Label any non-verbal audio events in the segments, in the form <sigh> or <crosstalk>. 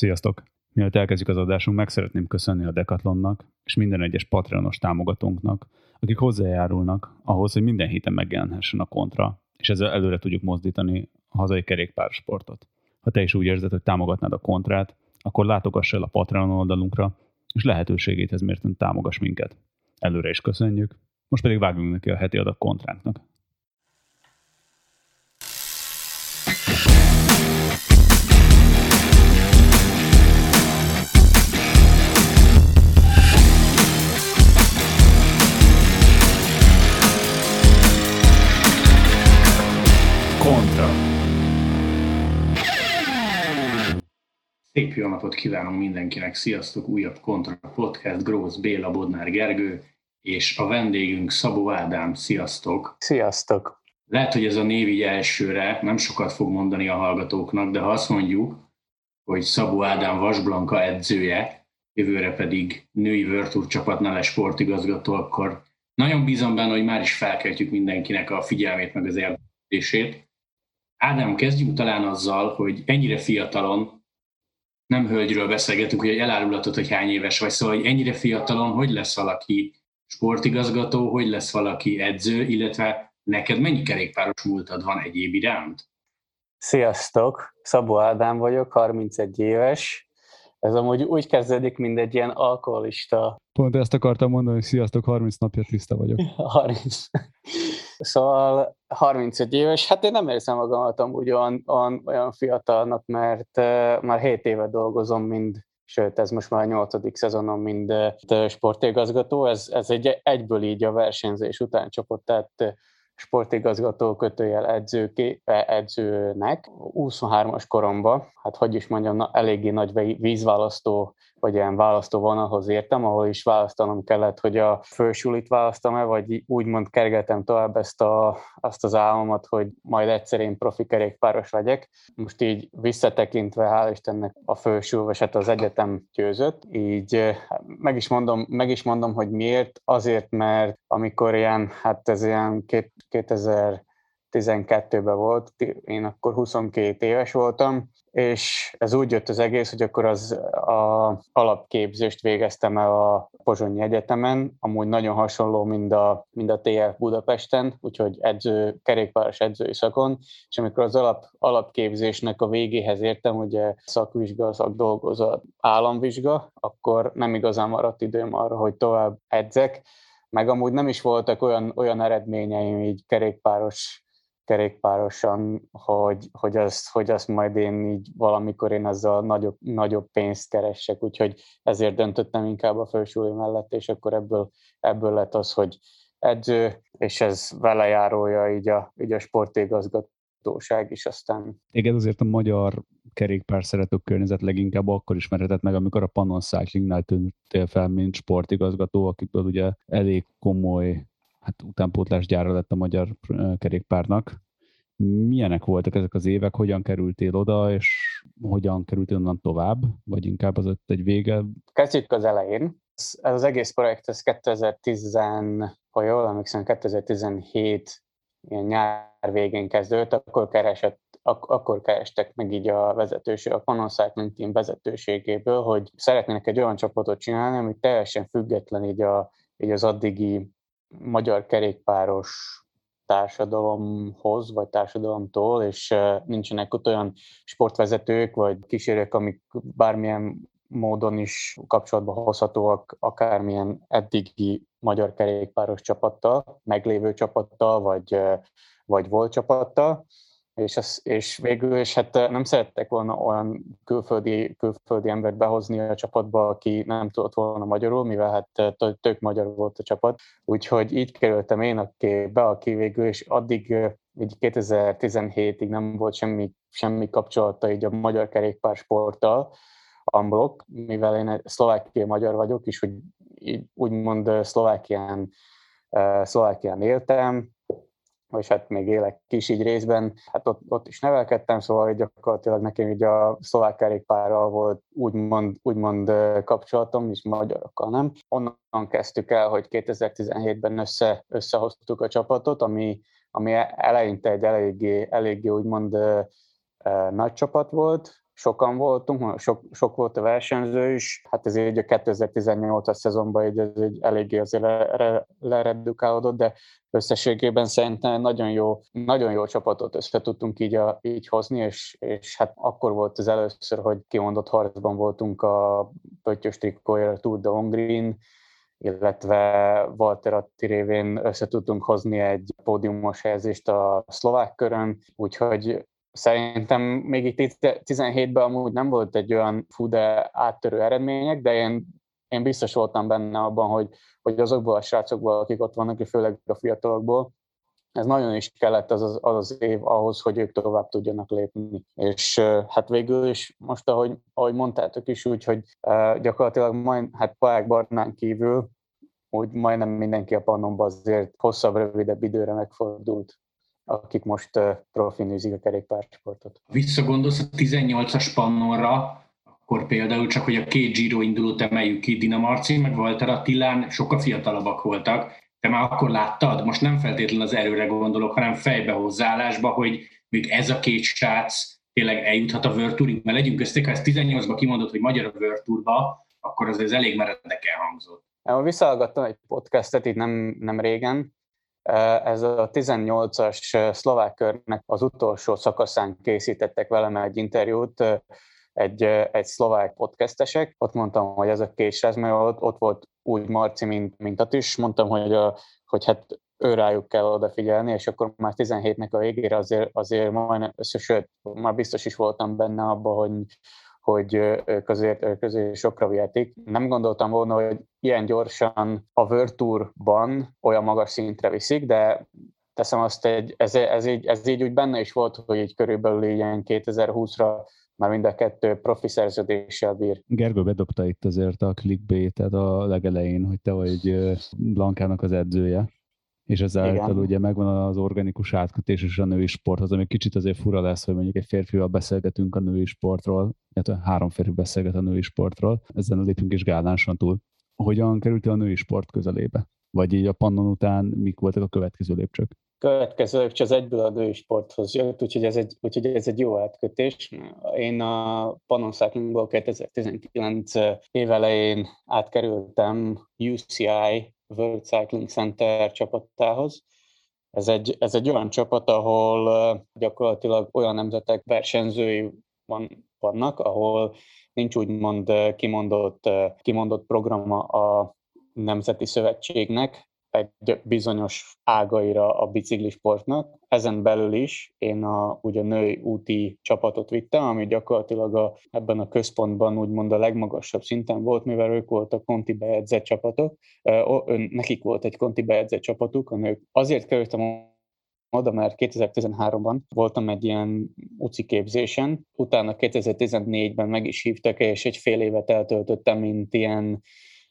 Sziasztok! Mielőtt elkezdjük az adásunk, meg szeretném köszönni a Decathlonnak és minden egyes Patreonos támogatónknak, akik hozzájárulnak ahhoz, hogy minden héten megjelenhessen a kontra, és ezzel előre tudjuk mozdítani a hazai kerékpársportot. Ha te is úgy érzed, hogy támogatnád a kontrát, akkor látogass el a Patreon oldalunkra, és lehetőségét ez mérten támogass minket. Előre is köszönjük, most pedig vágjunk neki a heti adag kontránknak. Szép jó napot kívánunk mindenkinek, sziasztok! Újabb Kontra Podcast, Grósz Béla, Bodnár Gergő, és a vendégünk Szabó Ádám, sziasztok! Sziasztok! Lehet, hogy ez a név így elsőre nem sokat fog mondani a hallgatóknak, de ha azt mondjuk, hogy Szabó Ádám Vasblanka edzője, jövőre pedig női Virtus csapatnál sportigazgató, akkor nagyon bízom benne, hogy már is felkeltjük mindenkinek a figyelmét meg az érdeklődését. Ádám, kezdjünk talán azzal, hogy ennyire fiatalon, nem hölgyről beszélgetünk, hogy elárulatot, hogy hány éves vagy, szóval hogy ennyire fiatalon, hogy lesz valaki sportigazgató, hogy lesz valaki edző, illetve neked mennyi kerékpáros múltad van egyéb iránt? Sziasztok! Szabó Ádám vagyok, 31 éves. Ez amúgy úgy kezdődik, mint egy ilyen alkoholista. Pont ezt akartam mondani, hogy sziasztok, 30 napja tiszta vagyok. <laughs> 30. Szóval 31 éves, hát én nem érzem magamat amúgy olyan, olyan, olyan fiatalnak, mert már 7 éve dolgozom, mind, sőt, ez most már a nyolcadik szezonom, mint uh, sportigazgató, ez, ez egy, egyből így a versenyzés után csapott, tehát sportigazgató kötőjel edzőké, edzőnek. 23-as koromban, hát hogy is mondjam, na, eléggé nagy vízválasztó vagy ilyen választóvonalhoz értem, ahol is választanom kellett, hogy a fősulit választam-e, vagy úgymond kergetem tovább ezt a, azt az álmomat, hogy majd egyszer én profi kerékpáros legyek. Most így visszatekintve, hál' Istennek a fősul, vagy hát az egyetem győzött, így meg is mondom, meg is mondom hogy miért. Azért, mert amikor ilyen, hát ez ilyen 2000 12-ben volt, én akkor 22 éves voltam, és ez úgy jött az egész, hogy akkor az a alapképzést végeztem el a Pozsonyi Egyetemen, amúgy nagyon hasonló, mint a, mint a TF Budapesten, úgyhogy edző, kerékpáros edzői szakon, és amikor az alap, alapképzésnek a végéhez értem, ugye szakvizsga, szakdolgozat, államvizsga, akkor nem igazán maradt időm arra, hogy tovább edzek, meg amúgy nem is voltak olyan, olyan eredményeim így kerékpáros kerékpárosan, hogy, hogy, azt, hogy azt majd én így valamikor én azzal nagyobb, nagyobb pénzt keressek, úgyhogy ezért döntöttem inkább a felsőli mellett, és akkor ebből, ebből lett az, hogy edző, és ez vele járója így a, így a sportigazgatóság is aztán. Igen, azért a magyar kerékpár szerető környezet leginkább akkor ismerhetett meg, amikor a Pannon Cyclingnál tűntél fel, mint sportigazgató, akiből ugye elég komoly hát utánpótlás gyára lett a magyar kerékpárnak. Milyenek voltak ezek az évek, hogyan kerültél oda, és hogyan kerültél onnan tovább, vagy inkább az ott egy vége? Kezdjük az elején. Ez az egész projekt, ez 2010, ha jól emlékszem, 2017 ilyen nyár végén kezdődött, akkor keresett ak- akkor kerestek meg így a vezetőség, a Panon Cycling Team vezetőségéből, hogy szeretnének egy olyan csapatot csinálni, ami teljesen független így, a, így az addigi magyar kerékpáros társadalomhoz, vagy társadalomtól, és nincsenek ott olyan sportvezetők, vagy kísérők, amik bármilyen módon is kapcsolatba hozhatóak akármilyen eddigi magyar kerékpáros csapattal, meglévő csapattal, vagy, vagy volt csapattal és, ez, és végül is hát nem szerettek volna olyan külföldi, külföldi embert behozni a csapatba, aki nem tudott volna magyarul, mivel hát tök magyar volt a csapat. Úgyhogy így kerültem én a képbe, aki végül is addig így 2017-ig nem volt semmi, semmi kapcsolata így a magyar kerékpársporttal, Amblok, mivel én szlovákiai magyar vagyok, és így, úgymond Szlovákián, Szlovákián éltem, vagy hát még élek kis így részben, hát ott, ott is nevelkedtem, szóval gyakorlatilag nekem így a szlovák kerékpárral volt úgymond, úgymond kapcsolatom, és magyarokkal nem. Onnan kezdtük el, hogy 2017-ben össze, összehoztuk a csapatot, ami, ami eleinte egy eléggé, eléggé úgymond nagy csapat volt, sokan voltunk, sok, sok volt a versenyző is, hát ez így a 2018-as szezonban így ez így eléggé azért leredukálódott, de összességében szerintem nagyon jó, nagyon jó csapatot össze tudtunk így, a, így hozni, és, és hát akkor volt az először, hogy kimondott harcban voltunk a pöttyös trikóért, Tour de Hongrin, illetve Walter Atti révén össze tudtunk hozni egy pódiumos helyezést a szlovák körön, úgyhogy Szerintem még itt 17-ben amúgy nem volt egy olyan fú, de áttörő eredmények, de én, én biztos voltam benne abban, hogy, hogy azokból a srácokból, akik ott vannak, és főleg a fiatalokból, ez nagyon is kellett az az, az az év ahhoz, hogy ők tovább tudjanak lépni. És hát végül is most, ahogy, ahogy mondtátok is, úgy, hogy gyakorlatilag majd, hát Paák Barnán kívül úgy majdnem mindenki a pannonban azért hosszabb, rövidebb időre megfordult akik most profi nézik a kerékpársportot. Visszagondolsz a 18-as pannonra, akkor például csak, hogy a két Giro indulót emeljük ki, Dina Marci, meg Walter Attilán sokkal fiatalabbak voltak. Te már akkor láttad, most nem feltétlenül az erőre gondolok, hanem fejbe hozzáállásba, hogy még ez a két srác tényleg eljuthat a World Touring, mert legyünk közték, ha ezt 18-ban kimondott, hogy magyar a World Tourba, akkor az ez elég meredeken hangzott. Visszahallgattam egy podcastet itt nem, nem régen, ez a 18-as szlovák körnek az utolsó szakaszán készítettek velem egy interjút, egy, egy szlovák podcastesek. Ott mondtam, hogy ez a késrez, mert ott, ott volt úgy Marci, mint, mint ott is. Mondtam, hogy, a, hogy hát ő rájuk kell odafigyelni, és akkor már 17-nek a végére azért, azért majdnem, sőt, már biztos is voltam benne abban, hogy, hogy ők azért, azért sokra vihetik. Nem gondoltam volna, hogy ilyen gyorsan a World Tour-ban olyan magas szintre viszik, de teszem azt, egy, ez, ez, így, ez így úgy benne is volt, hogy így körülbelül ilyen 2020-ra már mind a kettő profi szerződéssel bír. Gergő bedobta itt azért a clickbait a legelején, hogy te vagy Blankának az edzője és ezáltal Igen. ugye megvan az organikus átkötés és a női sporthoz, ami kicsit azért fura lesz, hogy mondjuk egy férfival beszélgetünk a női sportról, illetve három férfi beszélget a női sportról, ezen lépünk is gálánsan túl. Hogyan kerültél a női sport közelébe? Vagy így a pannon után mik voltak a következő lépcsők? Következő lépcső az egyből a női sporthoz jött, úgyhogy ez egy, úgyhogy ez egy jó átkötés. Én a Pannon Cyclingból 2019 évelején átkerültem UCI World Cycling Center csapatához. Ez egy, ez egy olyan csapat, ahol gyakorlatilag olyan nemzetek versenyzői van, vannak, ahol nincs úgymond kimondott, kimondott programa a Nemzeti Szövetségnek, egy bizonyos ágaira a biciklisportnak. Ezen belül is én a, ugye női úti csapatot vittem, ami gyakorlatilag a, ebben a központban úgymond a legmagasabb szinten volt, mivel ők voltak konti bejegyzett csapatok. Nekik volt egy konti bejegyzett csapatuk, a nők. Azért kerültem oda, mert 2013-ban voltam egy ilyen UCI képzésen, utána 2014-ben meg is hívtak, és egy fél évet eltöltöttem, mint ilyen,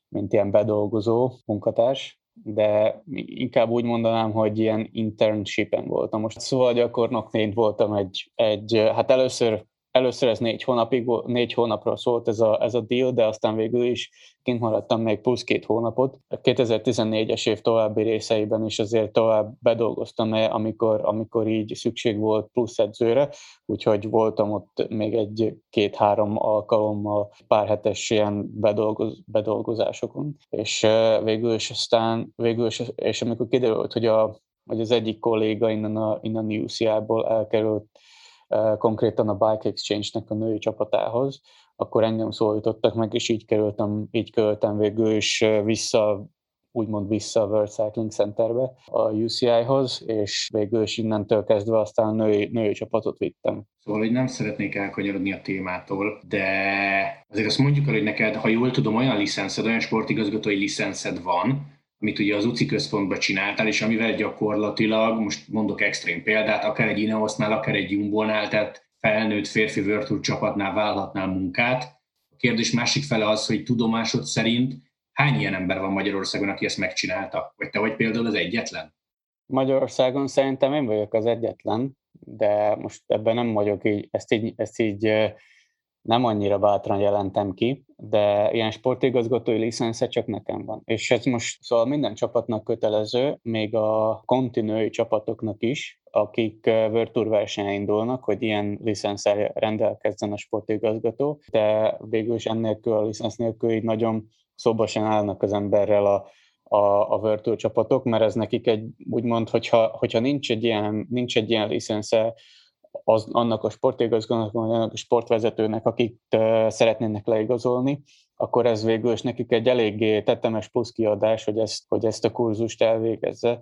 mint ilyen bedolgozó munkatárs, de inkább úgy mondanám, hogy ilyen internshipen voltam most. Szóval gyakornokként voltam egy, egy hát először először ez négy, hónapig, négy hónapra szólt ez a, ez a deal, de aztán végül is kint maradtam még plusz két hónapot. A 2014-es év további részeiben is azért tovább bedolgoztam, amikor, amikor így szükség volt plusz edzőre, úgyhogy voltam ott még egy két-három alkalommal pár hetes ilyen bedolgoz, bedolgozásokon. És végül is aztán, végül is, és amikor kiderült, hogy, a, hogy az egyik kolléga innen a, innen a UCI-ból elkerült konkrétan a Bike Exchange-nek a női csapatához, akkor engem szólítottak meg, és így kerültem, így kerültem végül is vissza úgymond vissza a World Cycling Centerbe, a UCI-hoz, és végül is innentől kezdve aztán a női, női csapatot vittem. Szóval, hogy nem szeretnék elkanyarodni a témától, de azért azt mondjuk el, hogy neked, ha jól tudom, olyan licenszed, olyan sportigazgatói licenszed van, amit ugye az UCI központban csináltál, és amivel gyakorlatilag, most mondok extrém példát, akár egy Ineosnál, akár egy Jumbo-nál, tehát felnőtt férfi Virtual csapatnál vállalhatnál munkát. A kérdés másik fele az, hogy tudomásod szerint hány ilyen ember van Magyarországon, aki ezt megcsinálta? Vagy te vagy például az egyetlen? Magyarországon szerintem én vagyok az egyetlen, de most ebben nem vagyok így, ezt így, ezt így nem annyira bátran jelentem ki, de ilyen sportigazgatói licensze csak nekem van. És ez most szóval minden csapatnak kötelező, még a kontinői csapatoknak is, akik World versenyen indulnak, hogy ilyen licenszel rendelkezzen a sportigazgató, de végül is ennélkül a licensz nélkül így nagyon szóba állnak az emberrel a, a, a World csapatok, mert ez nekik egy, úgymond, hogyha, hogyha nincs egy ilyen, nincs egy ilyen licensze az, annak a sportigazgatónak, annak a sportvezetőnek, akik szeretnének leigazolni, akkor ez végül is nekik egy eléggé tetemes plusz kiadás, hogy ezt, hogy ezt a kurzust elvégezze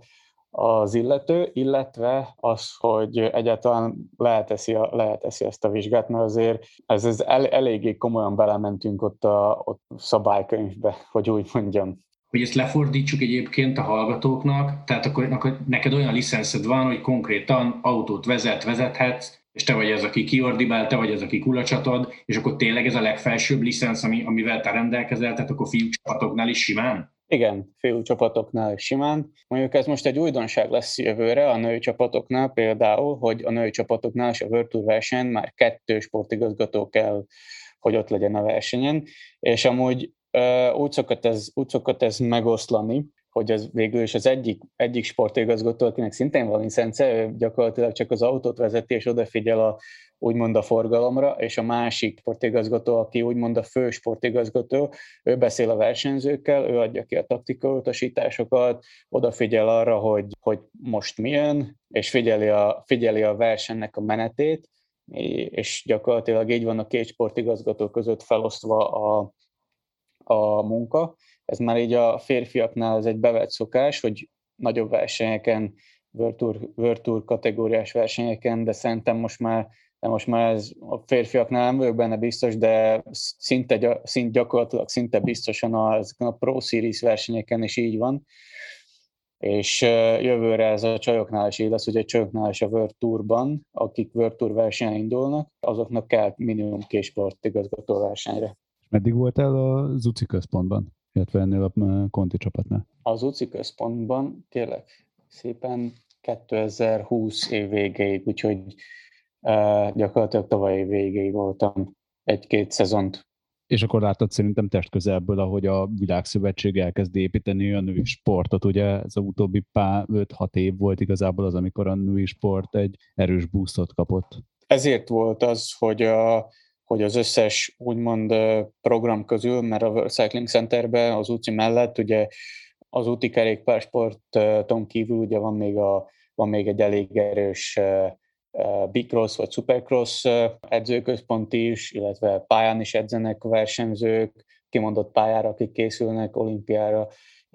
az illető, illetve az, hogy egyáltalán lehet-eszi, lehet ezt a vizsgát, mert azért ez, ez el, eléggé komolyan belementünk ott a ott szabálykönyvbe, hogy úgy mondjam hogy ezt lefordítsuk egyébként a hallgatóknak, tehát akkor, akkor neked olyan licenszed van, hogy konkrétan autót vezet, vezethetsz, és te vagy az, aki kiordibál, te vagy az, aki kulacsatod, és akkor tényleg ez a legfelsőbb licensz, ami, amivel te rendelkezel, tehát akkor fiú csapatoknál is simán? Igen, fiú csapatoknál is simán. Mondjuk ez most egy újdonság lesz jövőre a női csapatoknál például, hogy a női csapatoknál is a World Tour versenyen már kettő sportigazgató kell, hogy ott legyen a versenyen, és amúgy úgy szokott ez, úgy szokott ez megoszlani, hogy ez végül is az egyik, egyik sportigazgató, akinek szintén van licence, ő gyakorlatilag csak az autót vezeti és odafigyel a, úgymond a forgalomra, és a másik sportigazgató, aki úgymond a fő sportigazgató, ő beszél a versenyzőkkel, ő adja ki a taktikai utasításokat, odafigyel arra, hogy, hogy most milyen, és figyeli a, figyeli a versenynek a menetét, és gyakorlatilag így van a két sportigazgató között felosztva a, a munka. Ez már így a férfiaknál ez egy bevett szokás, hogy nagyobb versenyeken, World Tour, kategóriás versenyeken, de szerintem most már de most már ez a férfiaknál nem vagyok benne biztos, de szinte, szinte gyakorlatilag szinte biztosan a, a Pro Series versenyeken is így van. És jövőre ez a csajoknál is így lesz, hogy a csajoknál is a World Tourban, akik World Tour versenyen indulnak, azoknak kell minimum két sportigazgató versenyre. Meddig voltál a Zuci központban, illetve ennél a Conti csapatnál? Az Zuci központban tényleg szépen 2020 év végéig, úgyhogy uh, gyakorlatilag tavaly év végéig voltam egy-két szezont. És akkor láttad szerintem test közelből, ahogy a Világszövetség elkezd építeni a női sportot, ugye ez a utóbbi pár 5-6 év volt igazából az, amikor a női sport egy erős boostot kapott. Ezért volt az, hogy a hogy az összes úgymond program közül, mert a Cycling Centerben az UCI mellett ugye az úti kerékpársporton kívül ugye van még, a, van még egy elég erős Bicross vagy Supercross edzőközpont is, illetve pályán is edzenek versenyzők, kimondott pályára, akik készülnek olimpiára,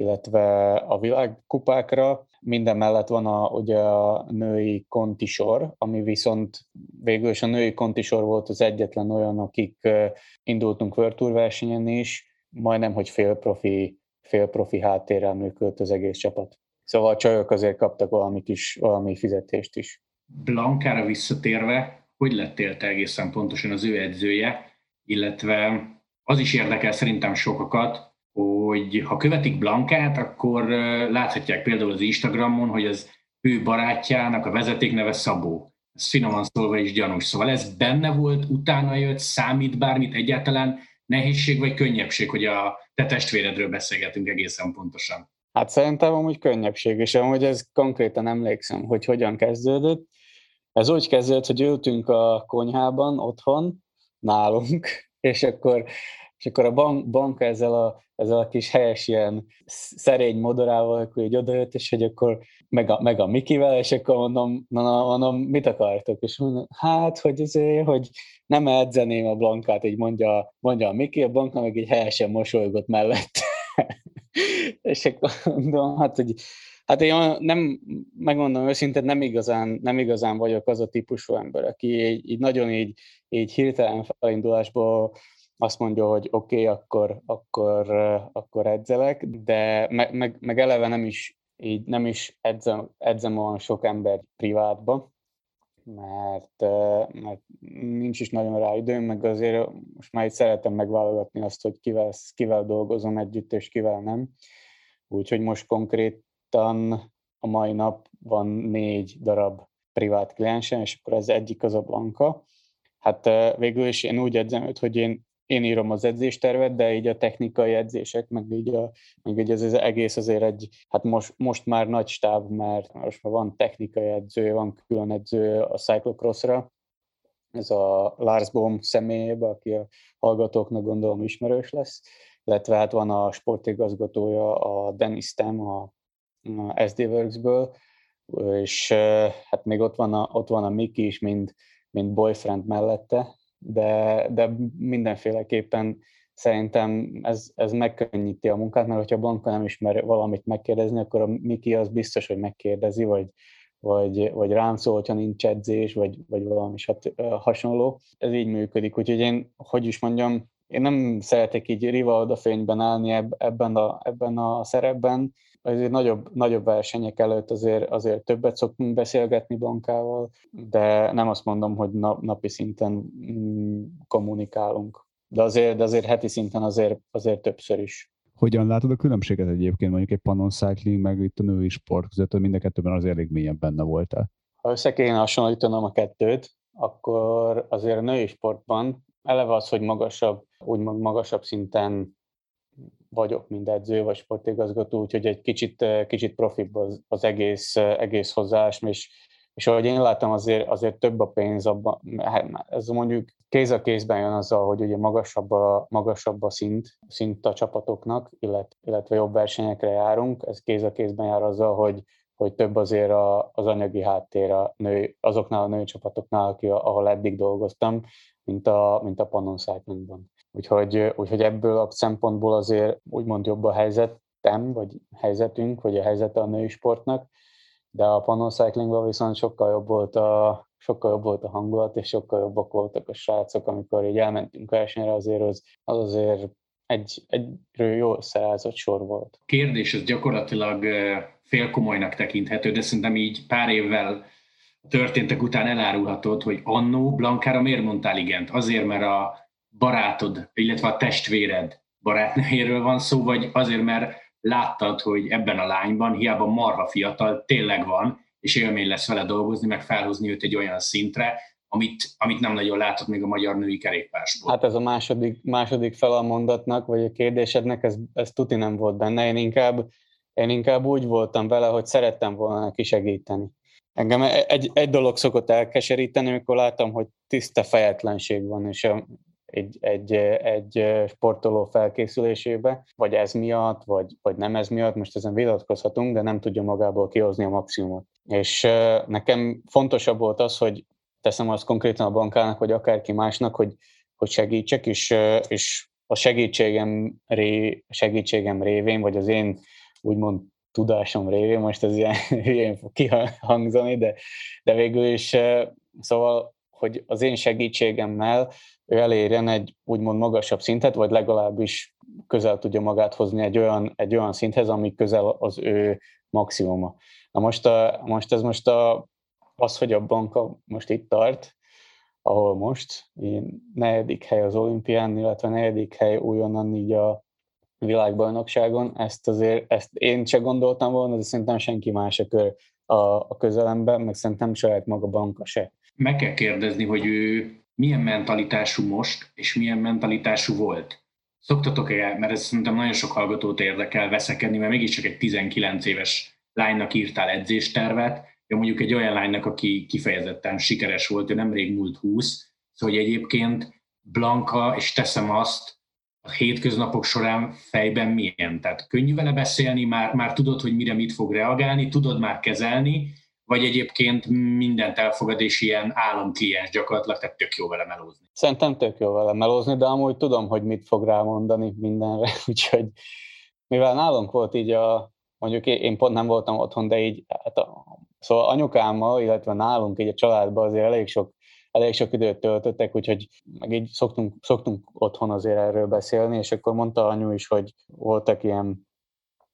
illetve a világkupákra. Minden mellett van a, ugye a női kontisor, ami viszont végül is a női kontisor volt az egyetlen olyan, akik indultunk World Tour versenyen is, majdnem, hogy félprofi, félprofi háttérrel működött az egész csapat. Szóval a csajok azért kaptak valami kis, valami fizetést is. Blankára visszatérve, hogy lettél te egészen pontosan az ő edzője, illetve az is érdekel szerintem sokakat, hogy ha követik Blankát, akkor láthatják például az Instagramon, hogy az ő barátjának a vezetékneve Szabó. Ez finoman szólva is gyanús. Szóval ez benne volt, utána jött, számít bármit egyáltalán, nehézség vagy könnyebbség, hogy a te testvéredről beszélgetünk egészen pontosan? Hát szerintem amúgy könnyebbség, és amúgy ez konkrétan emlékszem, hogy hogyan kezdődött. Ez úgy kezdődött, hogy ültünk a konyhában otthon, nálunk, <laughs> és akkor és akkor a bank, banka ezzel a, ezzel a kis helyes ilyen szerény modorával, akkor így odajött, és hogy akkor meg a, meg a Mikivel, és akkor mondom, na, mondom, mit akartok? És mondom, hát, hogy azért, hogy nem edzeném a Blankát, így mondja, mondja a Miki, a Blanka meg így helyesen mosolygott mellett. <laughs> és akkor mondom, hát, hogy Hát én nem, megmondom őszintén, nem igazán, nem igazán vagyok az a típusú ember, aki így, így nagyon így, így hirtelen felindulásból azt mondja, hogy oké, okay, akkor, akkor, akkor edzelek, de meg, meg, meg eleve nem is, így nem is edzem, edzem olyan sok ember privátba, mert, mert nincs is nagyon rá időm, meg azért most már itt szeretem megválogatni azt, hogy kivel, kivel dolgozom együtt, és kivel nem. Úgyhogy most konkrétan a mai nap van négy darab privát kliensem, és akkor az egyik az a Blanka, Hát végül is én úgy edzem őt, hogy én, én írom az edzéstervet, de így a technikai edzések, meg így, a, meg így az, az egész azért egy, hát most, most már nagy stáb, mert most már van technikai edző, van külön edző a cyclocrossra, ez a Lars Bohm személyébe, aki a hallgatóknak gondolom ismerős lesz, illetve hát van a sportigazgatója, a Dennis Tem, a, a SD Works-ből, és hát még ott van a, ott van a Miki is, mint, mint boyfriend mellette, de, de mindenféleképpen szerintem ez, ez megkönnyíti a munkát, mert hogyha Blanka nem ismer valamit megkérdezni, akkor a Miki az biztos, hogy megkérdezi, vagy, vagy, vagy rám szól, hogyha nincs edzés, vagy, vagy valami hasonló. Ez így működik, úgyhogy én, hogy is mondjam, én nem szeretek így rivalda fényben állni ebben a, ebben a szerepben, azért nagyobb, nagyobb versenyek előtt azért, azért többet szoktunk beszélgetni Blankával, de nem azt mondom, hogy nap, napi szinten mm, kommunikálunk. De azért, de azért heti szinten azért, azért többször is. Hogyan látod a különbséget egyébként mondjuk egy Pannon Cycling, meg itt a női sport között, hogy mind a kettőben az elég mélyen benne voltál? Ha össze kéne hasonlítanom a kettőt, akkor azért a női sportban eleve az, hogy magasabb, úgymond magasabb szinten vagyok, mint edző vagy sportigazgató, úgyhogy egy kicsit, kicsit profibb az, az egész, egész hozzáás, és, és ahogy én látom, azért, azért több a pénz abban, hát ez mondjuk kéz a kézben jön azzal, hogy ugye magasabb a, magasabb a szint, szint a csapatoknak, illetve, illetve jobb versenyekre járunk, ez kéz a kézben jár azzal, hogy, hogy több azért a, az anyagi háttér a nő, azoknál a női csapatoknál, aki, ahol eddig dolgoztam, mint a, mint a Pannon Cyclingban. Úgyhogy, úgyhogy ebből a szempontból azért úgymond jobb a helyzetem, vagy helyzetünk, vagy a helyzete a női sportnak, de a Pannon Cyclingban viszont sokkal jobb volt a, sokkal jobb volt a hangulat, és sokkal jobbak voltak a srácok, amikor így elmentünk versenyre, azért az, az azért egy, egyről jó összeázott sor volt. Kérdés, ez gyakorlatilag félkomolynak tekinthető, de szerintem így pár évvel történtek után elárulhatod, hogy annó Blankára miért mondtál igent? Azért, mert a barátod, illetve a testvéred barátnőjéről van szó, vagy azért, mert láttad, hogy ebben a lányban hiába marha fiatal tényleg van, és élmény lesz vele dolgozni, meg felhozni őt egy olyan szintre, amit, amit nem nagyon látott még a magyar női kerékpársból. Hát ez a második, második fel a mondatnak, vagy a kérdésednek, ez, ez tuti nem volt benne. Én inkább, én inkább úgy voltam vele, hogy szerettem volna neki segíteni. Engem egy, egy dolog szokott elkeseríteni, amikor látom, hogy tiszta fejetlenség van, és egy, egy, egy sportoló felkészülésébe, vagy ez miatt, vagy, vagy nem ez miatt, most ezen vitatkozhatunk, de nem tudja magából kihozni a maximumot. És nekem fontosabb volt az, hogy teszem azt konkrétan a bankának, vagy akárki másnak, hogy, hogy segítsek, és, és a segítségem, ré, segítségem révén, vagy az én úgymond tudásom révén, most ez ilyen <laughs> ilyen fog kihangzani, de, de végül is, szóval, hogy az én segítségemmel ő elérjen egy úgymond magasabb szintet, vagy legalábbis közel tudja magát hozni egy olyan, egy olyan szinthez, ami közel az ő maximuma. Na most, a, most ez most a, az, hogy a banka most itt tart, ahol most, én negyedik hely az olimpián, illetve negyedik hely újonnan így a világbajnokságon, ezt azért, ezt én se gondoltam volna, de szerintem senki más a, kör, a, a közelemben, meg szerintem saját maga banka se. Meg kell kérdezni, hogy ő milyen mentalitású most, és milyen mentalitású volt. Szoktatok-e, mert ez szerintem nagyon sok hallgatót érdekel veszekedni, mert mégiscsak egy 19 éves lánynak írtál edzéstervet, ja mondjuk egy olyan lánynak, aki kifejezetten sikeres volt, ő nemrég múlt 20, szóval hogy egyébként Blanka, és teszem azt, a hétköznapok során fejben milyen? Tehát könnyű vele beszélni, már, már tudod, hogy mire mit fog reagálni, tudod már kezelni, vagy egyébként mindent elfogad, és ilyen államkliens gyakorlatilag, tehát tök jó vele melózni. Szerintem tök jó vele melózni, de amúgy tudom, hogy mit fog rámondani mindenre, <laughs> úgyhogy mivel nálunk volt így a, mondjuk én pont nem voltam otthon, de így, hát a, szóval anyukámmal, illetve nálunk így a családban azért elég sok, elég sok időt töltöttek, úgyhogy meg így szoktunk, szoktunk otthon azért erről beszélni, és akkor mondta anyu is, hogy voltak ilyen,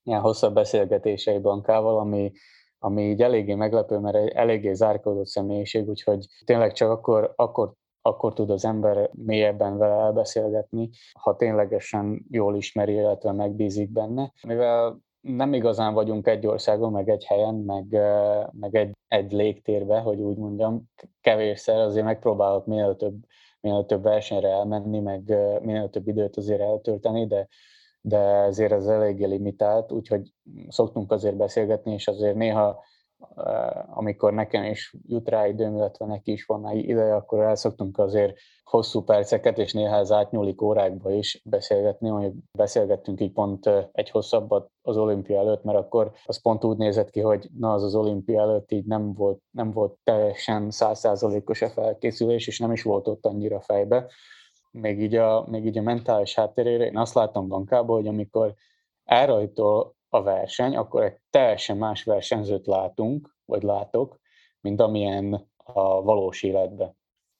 ilyen hosszabb beszélgetései bankával, ami, ami így eléggé meglepő, mert egy eléggé zárkódott személyiség, úgyhogy tényleg csak akkor, akkor akkor tud az ember mélyebben vele elbeszélgetni, ha ténylegesen jól ismeri, illetve megbízik benne. Mivel nem igazán vagyunk egy országon, meg egy helyen, meg, meg egy egy légtérbe, hogy úgy mondjam, kevésszer azért megpróbálok minél több, minél több versenyre elmenni, meg minél több időt azért eltölteni, de, de ezért ez eléggé limitált, úgyhogy szoktunk azért beszélgetni, és azért néha amikor nekem is jut rá időm, illetve neki is van ideje, akkor el szoktunk azért hosszú perceket, és néha ez átnyúlik órákba is beszélgetni, hogy beszélgettünk így pont egy hosszabbat az olimpia előtt, mert akkor az pont úgy nézett ki, hogy na az az olimpia előtt így nem volt, nem volt teljesen százszázalékos a felkészülés, és nem is volt ott annyira fejbe. Még így a, még így a mentális háttérére én azt látom bankából, hogy amikor elrajtol a verseny, akkor egy teljesen más versenyzőt látunk, vagy látok, mint amilyen a valós életben.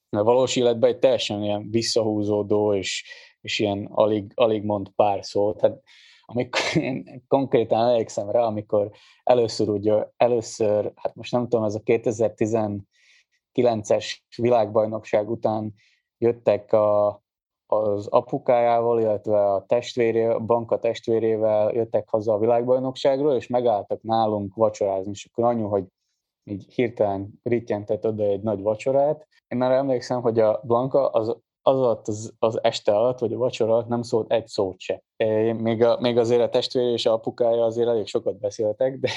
A valós életben egy teljesen ilyen visszahúzódó, és, és ilyen alig, alig mond pár szót. Hát, amikor <laughs> én konkrétan emlékszem rá, amikor először ugye, először, hát most nem tudom, ez a 2019-es világbajnokság után jöttek a, az apukájával, illetve a testvéré, a banka testvérével jöttek haza a világbajnokságról, és megálltak nálunk vacsorázni, és akkor anyu, hogy így hirtelen rittyentett oda egy nagy vacsorát. Én arra emlékszem, hogy a Blanka az, az alatt az, az este alatt, vagy a vacsora alatt nem szólt egy szót se. Még, a, még azért a testvére és a apukája azért elég sokat beszéltek, de,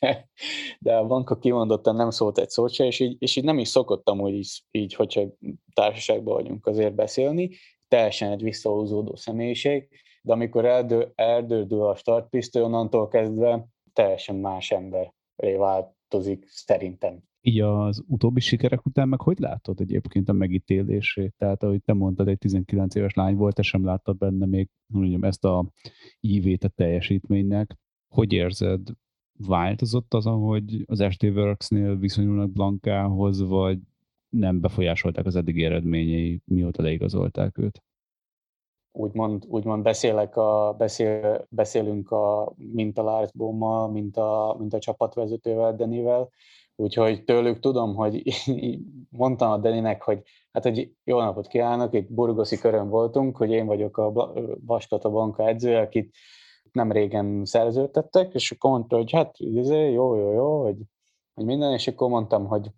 de, de a Blanka kimondottan nem szólt egy szót se, és így, és így nem is szokottam úgy így, így, hogyha társaságban vagyunk azért beszélni, teljesen egy visszahúzódó személyiség, de amikor eldő, eldődül a startpisztoly, onnantól kezdve teljesen más emberré változik szerintem. Így az utóbbi sikerek után meg hogy látod egyébként a megítélését? Tehát ahogy te mondtad, egy 19 éves lány volt, te sem láttad benne még mondjam, ezt a ívét a teljesítménynek. Hogy érzed, változott az, ahogy az ST Works-nél viszonyulnak Blankához, vagy nem befolyásolták az eddigi eredményei, mióta leigazolták őt. Úgymond, úgymond beszélek a, beszél, beszélünk a, mint a Lars Bommal, mint a, mint a csapatvezetővel, Denivel, úgyhogy tőlük tudom, hogy <laughs> mondtam a Deninek, hogy hát egy jó napot kívánok, itt burgoszi körön voltunk, hogy én vagyok a Vaskata Banka edző, akit nem régen szerződtettek, és akkor mondta, hogy hát izé, jó, jó, jó, hogy, hogy minden, és akkor mondtam, hogy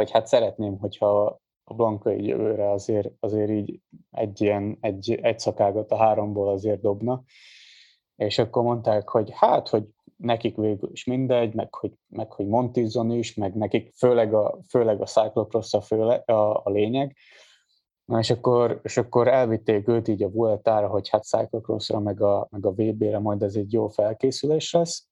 hogy hát szeretném, hogyha a Blanka jövőre azért, azért így egy ilyen, egy, egy szakágot a háromból azért dobna. És akkor mondták, hogy hát, hogy nekik végül is mindegy, meg hogy, meg hogy Montizon is, meg nekik főleg a, főleg a Cyclocross a, főle, a, a lényeg. Na és akkor, és akkor elvitték őt így a Vueltára, hogy hát Cyclocrossra, meg a, meg a VB-re majd ez egy jó felkészülés lesz.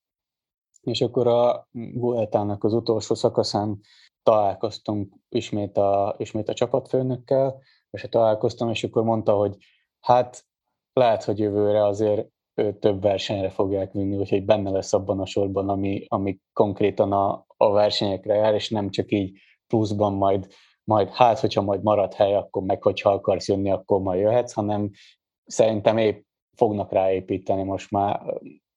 És akkor a Vueltának az utolsó szakaszán találkoztunk ismét a, ismét a csapatfőnökkel, és találkoztam, és akkor mondta, hogy hát lehet, hogy jövőre azért több versenyre fogják vinni, úgyhogy benne lesz abban a sorban, ami, ami konkrétan a, a versenyekre jár, és nem csak így pluszban majd, majd hát, hogyha majd marad hely, akkor meg, hogyha akarsz jönni, akkor majd jöhetsz, hanem szerintem épp fognak ráépíteni most már,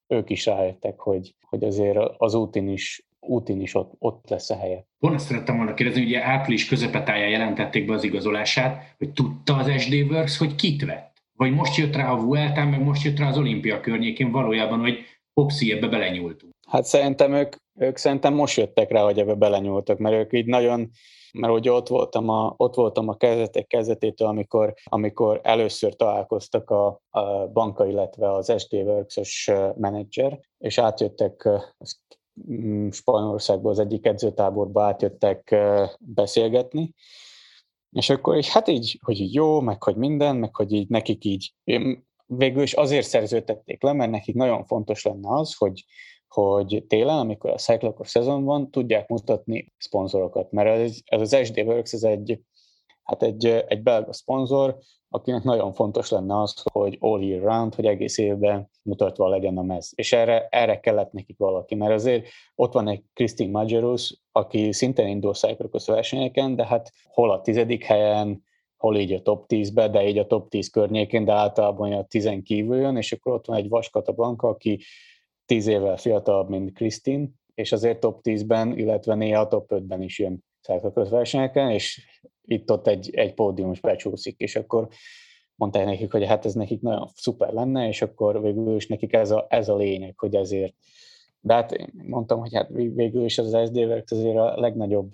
ők is rájöttek, hogy, hogy azért az útin is útin is ott, ott lesz a helye. Volna szerettem volna kérdezni, ugye április közepetáján jelentették be az igazolását, hogy tudta az SD Works, hogy kit vett? Vagy most jött rá a Vueltán, meg most jött rá az olimpia környékén valójában, hogy hopszi, ebbe belenyúltunk? Hát szerintem ők, ők szerintem most jöttek rá, hogy ebbe belenyúltak, mert ők így nagyon, mert ugye ott voltam a, ott voltam a kezdetek kezdetétől, amikor, amikor először találkoztak a, a banka, illetve az SD Works-os menedzser, és átjöttek, Mm, Spanyolországból az egyik edzőtáborba átjöttek beszélgetni, és akkor így, hát így, hogy jó, meg hogy minden, meg hogy így nekik így, végül is azért szerződtették le, mert nekik nagyon fontos lenne az, hogy, hogy télen, amikor a Cyclocross szezon van, tudják mutatni szponzorokat, mert ez, ez az SD Works, ez egy, hát egy, egy belga szponzor, akinek nagyon fontos lenne az, hogy all year round, hogy egész évben mutatva legyen a mez. És erre, erre kellett nekik valaki, mert azért ott van egy Christine Majerus, aki szintén indul Cyclocross versenyeken, de hát hol a tizedik helyen, hol így a top 10-be, de így a top 10 környékén, de általában a 10 kívül jön, és akkor ott van egy Vaskata Blanka, aki 10 évvel fiatalabb, mint Christine, és azért top 10-ben, illetve néha top 5-ben is jön Cyclocross versenyeken, és itt-ott egy, egy pódium is becsúszik, és akkor mondták nekik, hogy hát ez nekik nagyon szuper lenne, és akkor végül is nekik ez a, ez a lényeg, hogy ezért, de hát mondtam, hogy hát végül is az SD Works azért a legnagyobb,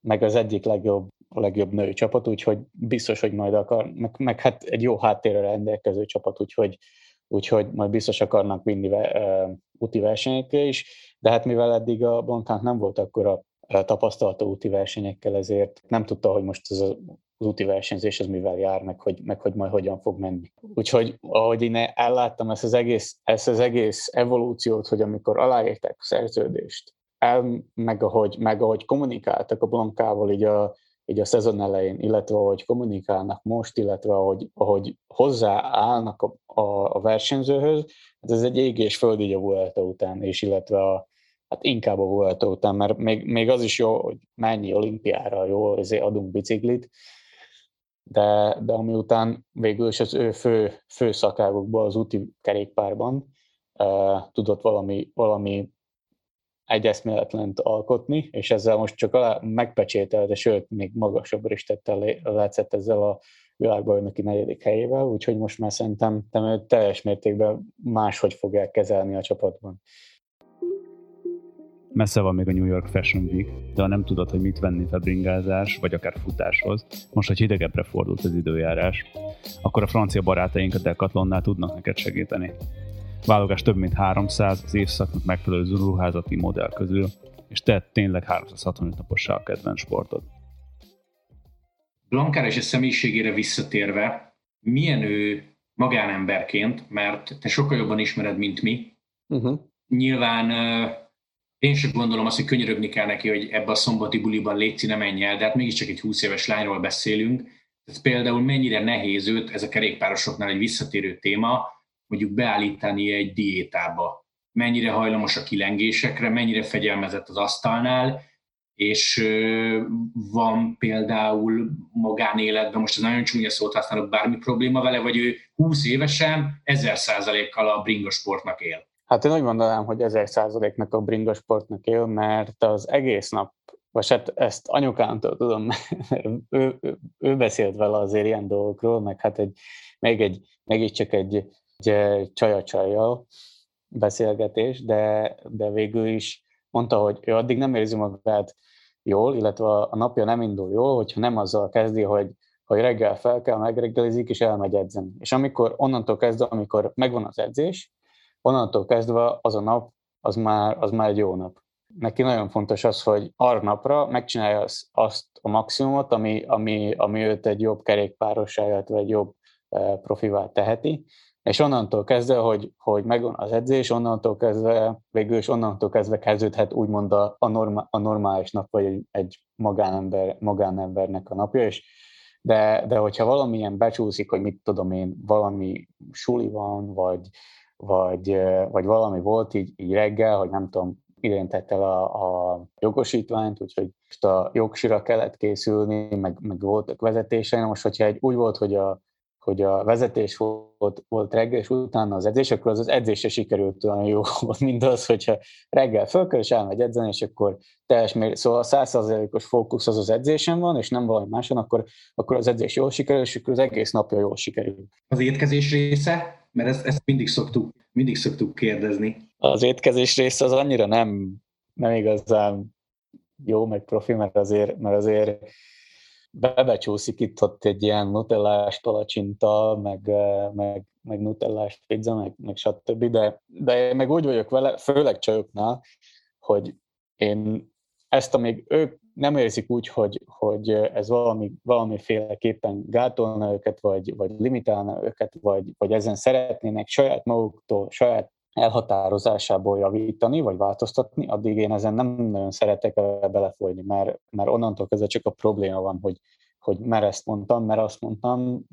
meg az egyik legjobb, a legjobb női csapat, úgyhogy biztos, hogy majd akar, meg, meg hát egy jó háttérre rendelkező csapat, úgyhogy, úgyhogy majd biztos akarnak vinni uh, úti versenyekre is, de hát mivel eddig a Bontánk nem volt akkor a tapasztalata úti versenyekkel, ezért nem tudta, hogy most a, az úti versenyzés az mivel jár, meg hogy, meg hogy majd hogyan fog menni. Úgyhogy ahogy én elláttam ezt az egész, ezt az egész evolúciót, hogy amikor aláírták a szerződést, el, meg, ahogy, meg ahogy kommunikáltak a Blankával így a, így a szezon elején, illetve ahogy kommunikálnak most, illetve ahogy, ahogy hozzáállnak a, a, a versenyzőhöz, hát ez egy ég földi a után, és illetve a, hát inkább a Vuelta után, mert még, még az is jó, hogy mennyi olimpiára jó, ezért adunk biciklit, de, de ami után végül is az ő fő, fő szakágokban, az úti kerékpárban uh, tudott valami, valami egyeszméletlent alkotni, és ezzel most csak alá megpecsételte, sőt, még magasabbra is tette látszett ezzel a világbajnoki negyedik helyével, úgyhogy most már szerintem teljes mértékben máshogy fogják kezelni a csapatban. Messze van még a New York Fashion Week, de ha nem tudod, hogy mit venni febringázás, vagy akár futáshoz, most, hogy hidegebbre fordult az időjárás, akkor a francia barátaink a Decathlonnál tudnak neked segíteni. Válogass több mint 300 az évszaknak megfelelő ruházati modell közül, és te tényleg 365 napossá a kedvenc sportod. Blankára és a személyiségére visszatérve, milyen ő magánemberként, mert te sokkal jobban ismered, mint mi. Uh-huh. Nyilván én sem gondolom azt, hogy könyörögni kell neki, hogy ebbe a szombati buliban létszi, ne menj el, de hát mégiscsak egy 20 éves lányról beszélünk. Ez például mennyire nehéz őt, ez a kerékpárosoknál egy visszatérő téma, mondjuk beállítani egy diétába. Mennyire hajlamos a kilengésekre, mennyire fegyelmezett az asztalnál, és van például magánéletben, most ez nagyon csúnya szót használok, bármi probléma vele, vagy ő 20 évesen ezer százalékkal a bringosportnak él. Hát én úgy mondanám, hogy ezer százaléknak a bringa sportnak él, mert az egész nap, vagy hát ezt anyukámtól tudom, ő, ő, ő beszélt vele azért ilyen dolgokról, meg hát egy, még egy, még csak egy, egy csaja beszélgetés, de, de végül is mondta, hogy ő addig nem érzi magát jól, illetve a napja nem indul jól, hogyha nem azzal kezdi, hogy, hogy reggel fel kell, megreggelizik, és elmegy edzeni. És amikor onnantól kezdve, amikor megvan az edzés, onnantól kezdve az a nap, az már, az már egy jó nap. Neki nagyon fontos az, hogy arra napra megcsinálja azt a maximumot, ami, ami, ami őt egy jobb kerékpárossá, illetve egy jobb e, profivá teheti, és onnantól kezdve, hogy, hogy megvan az edzés, onnantól kezdve, végül is onnantól kezdve kezdődhet úgymond a, a, normál, a normális nap, vagy egy, egy magánember, magánembernek a napja, és de, de hogyha valamilyen becsúszik, hogy mit tudom én, valami suli van, vagy, vagy, vagy valami volt így, így reggel, hogy nem tudom, idén tett el a, a jogosítványt, úgyhogy most a jogsira kellett készülni, meg, meg voltak vezetései. Most, hogyha egy úgy volt, hogy a, hogy a vezetés volt, volt reggel, és utána az edzés, akkor az az edzése sikerült olyan jó <laughs> volt, mint az, hogyha reggel fölkel, és elmegy edzeni, és akkor teljes mér, szóval a százszerzelékos fókusz az az edzésen van, és nem valami máson, akkor, akkor az edzés jól sikerül, és akkor az egész napja jól sikerül. Az étkezés része mert ezt, ezt mindig, szoktuk, mindig szoktuk kérdezni. Az étkezés része az annyira nem, nem igazán jó, meg profi, mert azért, mert azért bebecsúszik itt ott egy ilyen nutellás palacsinta, meg, meg, meg nutellás pizza, meg, meg stb. De, de én meg úgy vagyok vele, főleg csajoknál, hogy én ezt, amíg ők nem érzik úgy, hogy, hogy ez valami, valamiféleképpen gátolna őket, vagy, vagy limitálna őket, vagy, vagy ezen szeretnének saját maguktól, saját elhatározásából javítani, vagy változtatni, addig én ezen nem nagyon szeretek belefolyni, mert, mert onnantól kezdve csak a probléma van, hogy, hogy mert ezt mondtam, mert azt mondtam,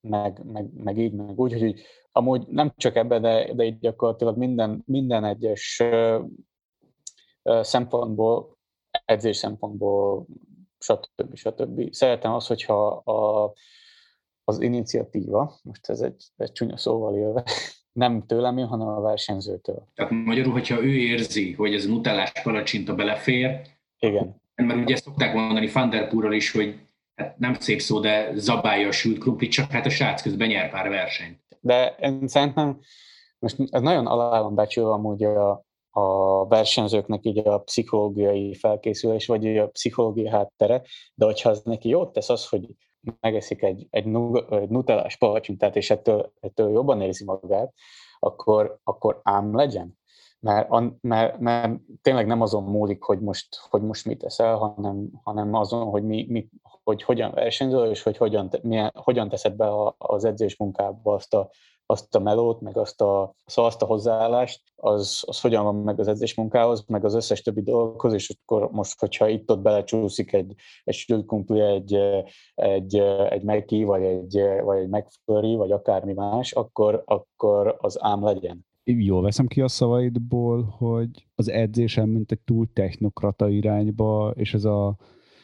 meg, meg, meg így, meg úgy, hogy amúgy nem csak ebbe, de, de így gyakorlatilag minden, minden egyes szempontból edzés szempontból, stb. stb. Szeretem azt, hogyha a, az iniciatíva, most ez egy, egy csúnya szóval élve, <laughs> nem tőlem jön, hanem a versenyzőtől. Tehát magyarul, hogyha ő érzi, hogy ez nutellás palacsinta belefér, igen. Mert ugye szokták mondani Fanderpúrral is, hogy hát nem szép szó, de zabálja a sült krumplit, csak hát a srác közben nyer pár versenyt. De én szerintem most ez nagyon alá van becsülve amúgy a, a versenyzőknek így a pszichológiai felkészülés, vagy a pszichológiai háttere, de hogyha az neki jót tesz az, hogy megeszik egy, egy, egy nutellás palacsintát, és ettől, ettől jobban érzi magát, akkor, akkor ám legyen. Mert, mert, mert tényleg nem azon múlik, hogy most, hogy most mit teszel, hanem, hanem azon, hogy, mi, mi, hogy hogyan versenyzol, és hogy hogyan, milyen, hogyan teszed be az edzés munkába azt a azt a melót, meg azt a, szóval azt a hozzáállást, az, az hogyan van meg az edzés munkához, meg az összes többi dolgokhoz, és akkor most, hogyha itt-ott belecsúszik egy, egy sülkumpli, egy, egy, egy Meki, vagy egy, vagy egy McFlurry, vagy akármi más, akkor, akkor az ám legyen. Jól veszem ki a szavaidból, hogy az edzésem mint egy túl technokrata irányba, és ez a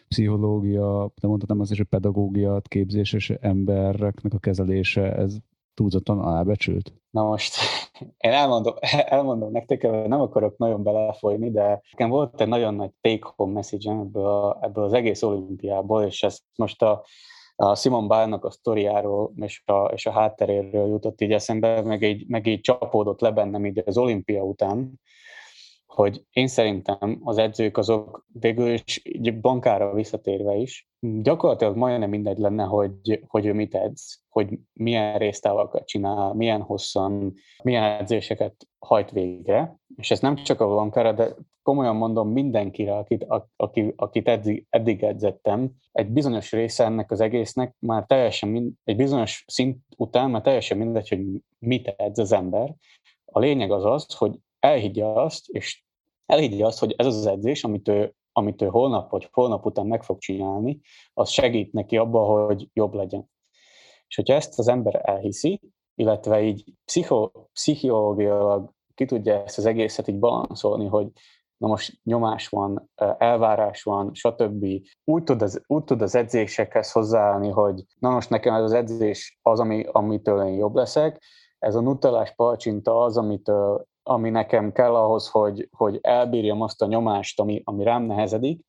pszichológia, de mondhatom azt is, hogy pedagógia, képzéses embereknek a kezelése, ez túlzottan alábecsült? Na most <laughs> én elmondom, <laughs> elmondom nektek, nem akarok nagyon belefolyni, de nekem volt egy nagyon nagy take-home message ebből, ebből az egész olimpiából, és ez most a, a Simon Bálnak a sztoriáról és a, és a hátteréről jutott így eszembe, meg így, meg így csapódott le bennem így az olimpia után, hogy én szerintem az edzők azok végül is bankára visszatérve is, gyakorlatilag majdnem mindegy lenne, hogy, hogy ő mit edz, hogy milyen résztávakat csinál, milyen hosszan, milyen edzéseket hajt végre, és ez nem csak a bankára, de komolyan mondom mindenkire, akit, aki, akit eddig, eddig edzettem, egy bizonyos része ennek az egésznek már teljesen, mind, egy bizonyos szint után már teljesen mindegy, hogy mit edz az ember. A lényeg az az, hogy elhiggye azt, és elhiggye azt, hogy ez az edzés, amit ő, amit ő holnap vagy holnap után meg fog csinálni, az segít neki abba, hogy jobb legyen. És hogyha ezt az ember elhiszi, illetve így pszicho, pszichológiailag ki tudja ezt az egészet így balanszolni, hogy na most nyomás van, elvárás van, stb. Úgy tud az, úgy tud az edzésekhez hozzáállni, hogy na most nekem ez az edzés az, ami, amitől én jobb leszek, ez a nutellás palcsinta az, amitől ami nekem kell ahhoz, hogy, hogy elbírjam azt a nyomást, ami, ami rám nehezedik,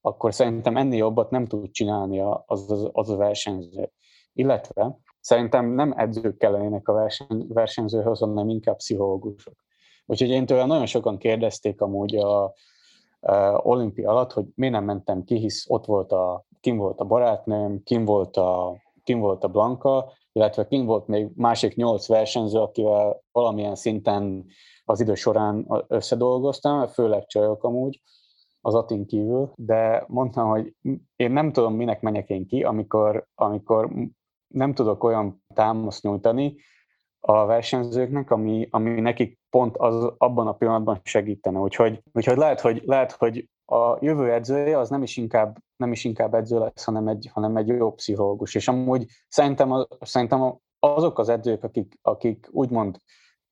akkor szerintem ennél jobbat nem tud csinálni az, az, az a versenyző. Illetve szerintem nem edzők kellenének a verseny, versenyzőhöz, hanem inkább pszichológusok. Úgyhogy én tőle nagyon sokan kérdezték amúgy a, a olimpia alatt, hogy miért nem mentem ki, hisz ott volt a, kim volt a barátnőm, kim volt a, kim volt a Blanka, illetve kim volt még másik nyolc versenyző, akivel valamilyen szinten az idő során összedolgoztam, főleg csajok amúgy, az Atin kívül, de mondtam, hogy én nem tudom, minek menjek én ki, amikor, amikor nem tudok olyan támaszt nyújtani a versenyzőknek, ami, ami nekik pont az, abban a pillanatban segítene. Úgyhogy, úgyhogy lehet, hogy, lehet, hogy a jövő edzője az nem is inkább, nem is inkább edző lesz, hanem egy, hanem egy jó pszichológus. És amúgy szerintem, szerintem azok az edzők, akik, akik úgymond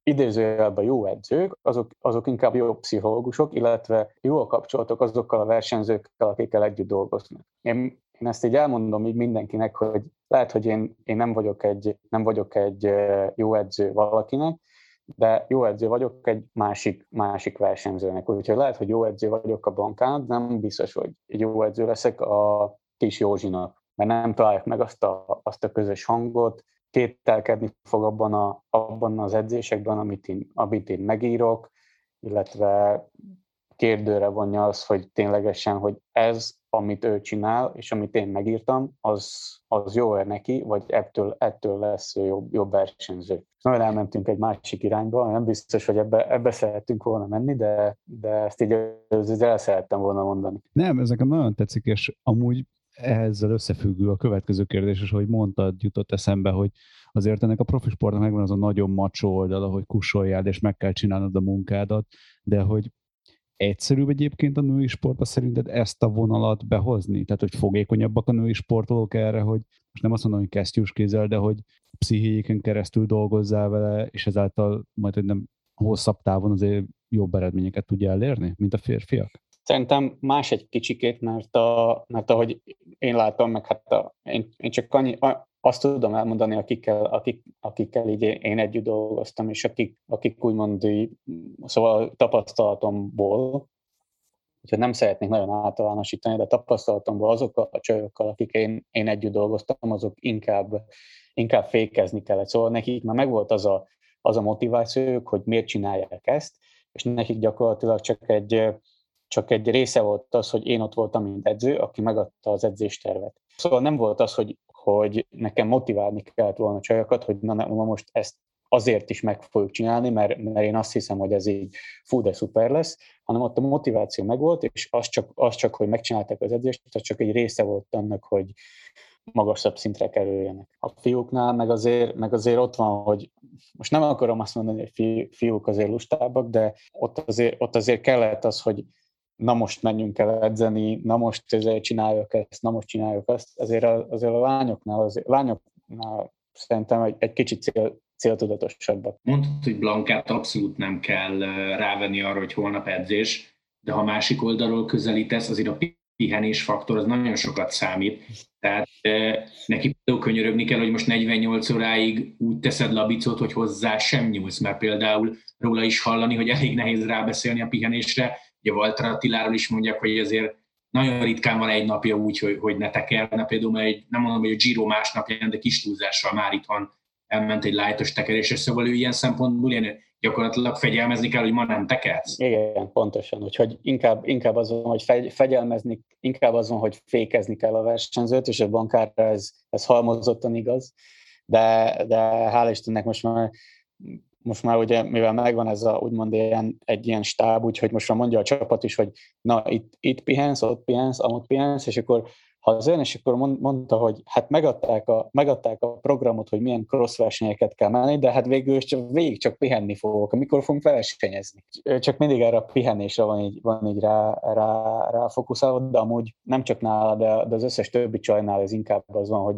idézőjelben jó edzők, azok, azok inkább jó pszichológusok, illetve jó a kapcsolatok azokkal a versenyzőkkel, akikkel együtt dolgoznak. Én, én ezt így elmondom így mindenkinek, hogy lehet, hogy én, én nem, vagyok egy, nem vagyok egy jó edző valakinek, de jó edző vagyok egy másik, másik versenyzőnek. Úgyhogy lehet, hogy jó edző vagyok a bankán, de nem biztos, hogy jó edző leszek a kis Józsinak, mert nem találják meg azt a, azt a közös hangot, kételkedni fog abban, a, abban az edzésekben, amit én, amit én megírok, illetve kérdőre vonja az, hogy ténylegesen, hogy ez, amit ő csinál, és amit én megírtam, az, az jó -e neki, vagy ettől, ettől lesz jobb, jobb versenyző. Nagyon elmentünk egy másik irányba, nem biztos, hogy ebbe, ebbe szerettünk volna menni, de, de ezt így el szerettem volna mondani. Nem, ez nekem nagyon tetszik, és amúgy ezzel összefüggő a következő kérdés, és hogy mondtad, jutott eszembe, hogy azért ennek a profi sportnak megvan az a nagyon macsó oldala, hogy kussoljál, és meg kell csinálnod a munkádat, de hogy egyszerűbb egyébként a női sportba szerinted ezt a vonalat behozni? Tehát, hogy fogékonyabbak a női sportolók erre, hogy most nem azt mondom, hogy kesztyűs kézzel, de hogy pszichéjéken keresztül dolgozzál vele, és ezáltal majd nem hosszabb távon azért jobb eredményeket tudja elérni, mint a férfiak? Szerintem más egy kicsikét, mert, a, mert ahogy én látom, meg hát a, én, én csak annyi, a, azt tudom elmondani, akikkel, akik, akikkel így én együtt dolgoztam, és akik, akik úgymond, szóval tapasztalatomból, úgyhogy nem szeretnék nagyon általánosítani, de tapasztalatomból azok a csajokkal, akik én, én együtt dolgoztam, azok inkább, inkább fékezni kellett. Szóval nekik már megvolt az a, az a motivációjuk, hogy miért csinálják ezt, és nekik gyakorlatilag csak egy, csak egy része volt az, hogy én ott voltam, mint edző, aki megadta az edzéstervet. Szóval nem volt az, hogy, hogy nekem motiválni kellett volna a csajokat, hogy na, na most ezt azért is meg fogjuk csinálni, mert, mert én azt hiszem, hogy ez így fú, de szuper lesz, hanem ott a motiváció megvolt, és az csak, az csak, hogy megcsinálták az edzést, az csak egy része volt annak, hogy magasabb szintre kerüljenek. A fiúknál meg azért, meg azért ott van, hogy most nem akarom azt mondani, hogy fi, fiúk azért lustábbak, de ott azért, ott azért kellett az, hogy na most menjünk el edzeni, na most csináljuk ezt, na most csináljuk azt. Azért a, azért a lányoknál, azért, lányoknál szerintem egy, egy kicsit cél, céltudatosabbak. Mondtad, hogy Blankát abszolút nem kell rávenni arra, hogy holnap edzés, de ha másik oldalról közelítesz, azért a pihenés faktor az nagyon sokat számít. Tehát e, neki például könyörögni kell, hogy most 48 óráig úgy teszed labicot, hogy hozzá sem nyúlsz, mert például róla is hallani, hogy elég nehéz rábeszélni a pihenésre. Ugye Walter Attiláról is mondják, hogy azért nagyon ritkán van egy napja úgy, hogy, hogy ne tekerne, például egy, nem mondom, hogy a Giro másnapján, de kis túlzással már itt van elment egy lájtos tekerésre, szóval ő ilyen szempontból ilyen gyakorlatilag fegyelmezni kell, hogy ma nem tekersz. Igen, pontosan, úgyhogy inkább, inkább azon, hogy fegy, fegyelmezni, inkább azon, hogy fékezni kell a versenyzőt, és a bankárra ez, ez halmozottan igaz, de, de hál' Istennek most már most már ugye, mivel megvan ez a, úgymond ilyen, egy ilyen stáb, úgyhogy most már mondja a csapat is, hogy na, itt, itt pihensz, ott pihensz, amott pihensz, és akkor hazajön, és akkor mondta, hogy hát megadták a, megadták a programot, hogy milyen cross versenyeket kell menni, de hát végül csak végig csak pihenni fogok, amikor fogunk versenyezni. Csak mindig erre a pihenésre van így, van így rá, rá, rá fókuszálva, de amúgy nem csak nála, de, de az összes többi csajnál ez inkább az van, hogy,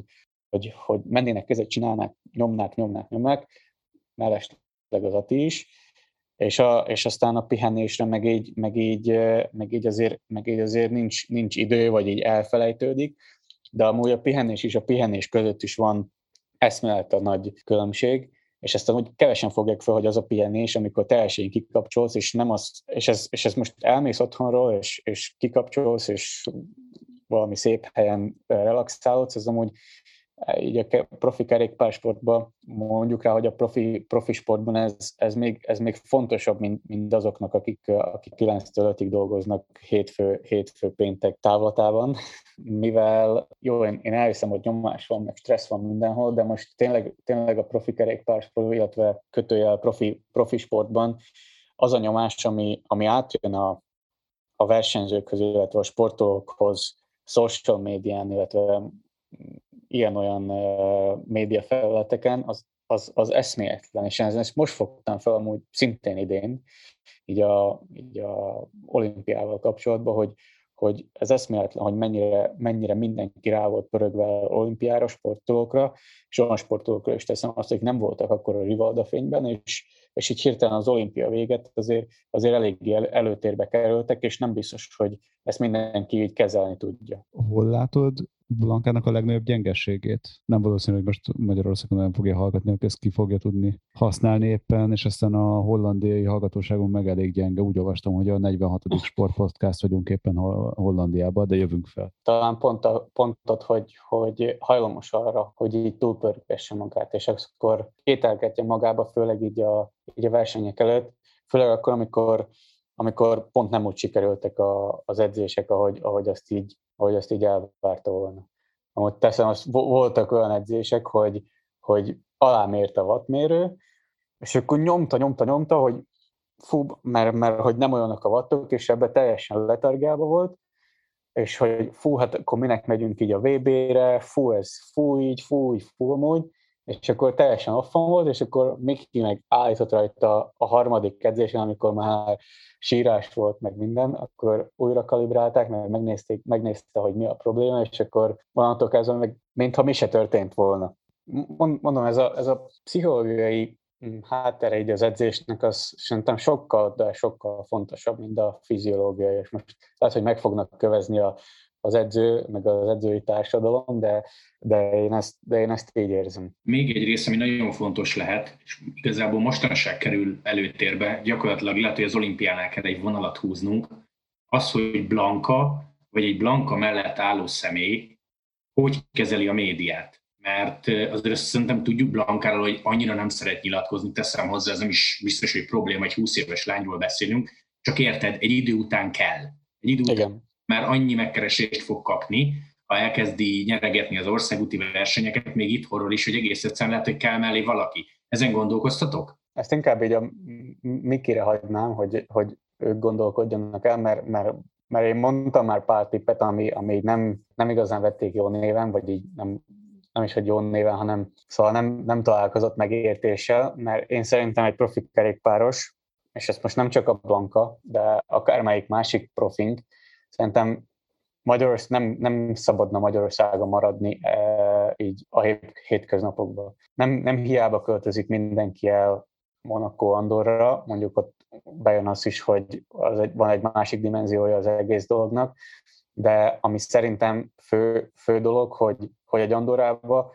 hogy, hogy mennének között, csinálnák, nyomnák, nyomnák, nyomnák, Ati is, és, a, és aztán a pihenésre meg így, meg így, meg így, azért, meg így azért nincs, nincs idő, vagy így elfelejtődik, de amúgy a pihenés is a pihenés között is van eszmélet nagy különbség, és ezt amúgy kevesen fogják fel, hogy az a pihenés, amikor teljesen kikapcsolsz, és nem az, és ez, és ez most elmész otthonról, és, és kikapcsolsz, és valami szép helyen relaxálódsz, ez amúgy így a profi kerékpársportban mondjuk rá, hogy a profi, profi sportban ez, ez, még, ez még fontosabb, mint, mint azoknak, akik, akik 9-től 5-ig dolgoznak hétfő, hétfő péntek távlatában, mivel jó, én, én elhiszem, hogy nyomás van, meg stressz van mindenhol, de most tényleg, tényleg a profi kerékpársport, illetve kötőjel profi, profi sportban az a nyomás, ami, ami átjön a, a versenyzőkhöz, illetve a sportolókhoz, social médián, illetve ilyen-olyan média felületeken, az, az, az eszméletlen, és ezt most fogtam fel amúgy szintén idén, így a, így a olimpiával kapcsolatban, hogy, hogy ez eszméletlen, hogy mennyire, mennyire mindenki rá volt pörögve olimpiára, sportolókra, és olyan sportolókra is teszem azt, hogy nem voltak akkor a Rivalda fényben, és, és így hirtelen az olimpia véget azért, azért eléggé előtérbe kerültek, és nem biztos, hogy ezt mindenki így kezelni tudja. Hol látod Blankának a legnagyobb gyengességét. Nem valószínű, hogy most Magyarországon nem fogja hallgatni, hogy ezt ki fogja tudni használni éppen, és aztán a hollandiai hallgatóságon meg elég gyenge. Úgy olvastam, hogy a 46. sportpodcast vagyunk éppen Hollandiában, de jövünk fel. Talán pont a, pontot, hogy, hogy hajlamos arra, hogy így túlpörgesse magát, és akkor kételkedje magába, főleg így a, így a versenyek előtt, főleg akkor, amikor amikor pont nem úgy sikerültek a, az edzések, ahogy, ahogy, azt így, ahogy azt így elvárta volna. Amúgy teszem, azt, voltak olyan edzések, hogy, hogy alámért a wattmérő, és akkor nyomta, nyomta, nyomta, hogy fú, mert, mert hogy nem olyanok a wattok, és ebbe teljesen letargálva volt, és hogy fú, hát akkor minek megyünk így a VB-re, fú, ez fú így, fú így, fú amúgy, és akkor teljesen offan volt, és akkor Miki meg állított rajta a harmadik edzésen, amikor már sírás volt, meg minden, akkor újra kalibrálták, meg megnézték, megnézte, hogy mi a probléma, és akkor onnantól kezdve meg, mintha mi se történt volna. Mondom, ez a, ez a pszichológiai mm, háttere így az edzésnek, az szerintem sokkal, de sokkal fontosabb, mint a fiziológiai, és most lehet, hogy meg fognak kövezni a az edző, meg az edzői társadalom, de, de, én ezt, de én ezt így érzem. Még egy rész, ami nagyon fontos lehet, és igazából mostanság kerül előtérbe, gyakorlatilag lehet, hogy az olimpiánál kell egy vonalat húznunk, az, hogy Blanka, vagy egy Blanka mellett álló személy hogy kezeli a médiát. mert azért szerintem tudjuk Blankáról, hogy annyira nem szeret nyilatkozni, teszem hozzá, ez nem is biztos, hogy probléma, egy 20 éves lányról beszélünk, csak érted, egy idő után kell. Egy idő után Igen. Már annyi megkeresést fog kapni, ha elkezdi nyeregetni az országúti versenyeket, még itthonról is, hogy egész egyszerűen lehet, hogy kell mellé valaki. Ezen gondolkoztatok? Ezt inkább így a Mikire hagynám, hogy, hogy ők gondolkodjanak el, mert, mert, mert én mondtam már pár tippet, ami, ami nem, nem igazán vették jó néven, vagy így nem, nem is egy jó néven, hanem szóval nem, nem találkozott megértéssel, mert én szerintem egy profi kerékpáros, és ezt most nem csak a Blanka, de akármelyik másik profink, szerintem Magyarország nem, nem szabadna Magyarországon maradni e, így a hétköznapokban. Nem, nem hiába költözik mindenki el Monaco Andorra, mondjuk ott bejön az is, hogy az egy, van egy másik dimenziója az egész dolognak, de ami szerintem fő, fő dolog, hogy, hogy egy Andorrába,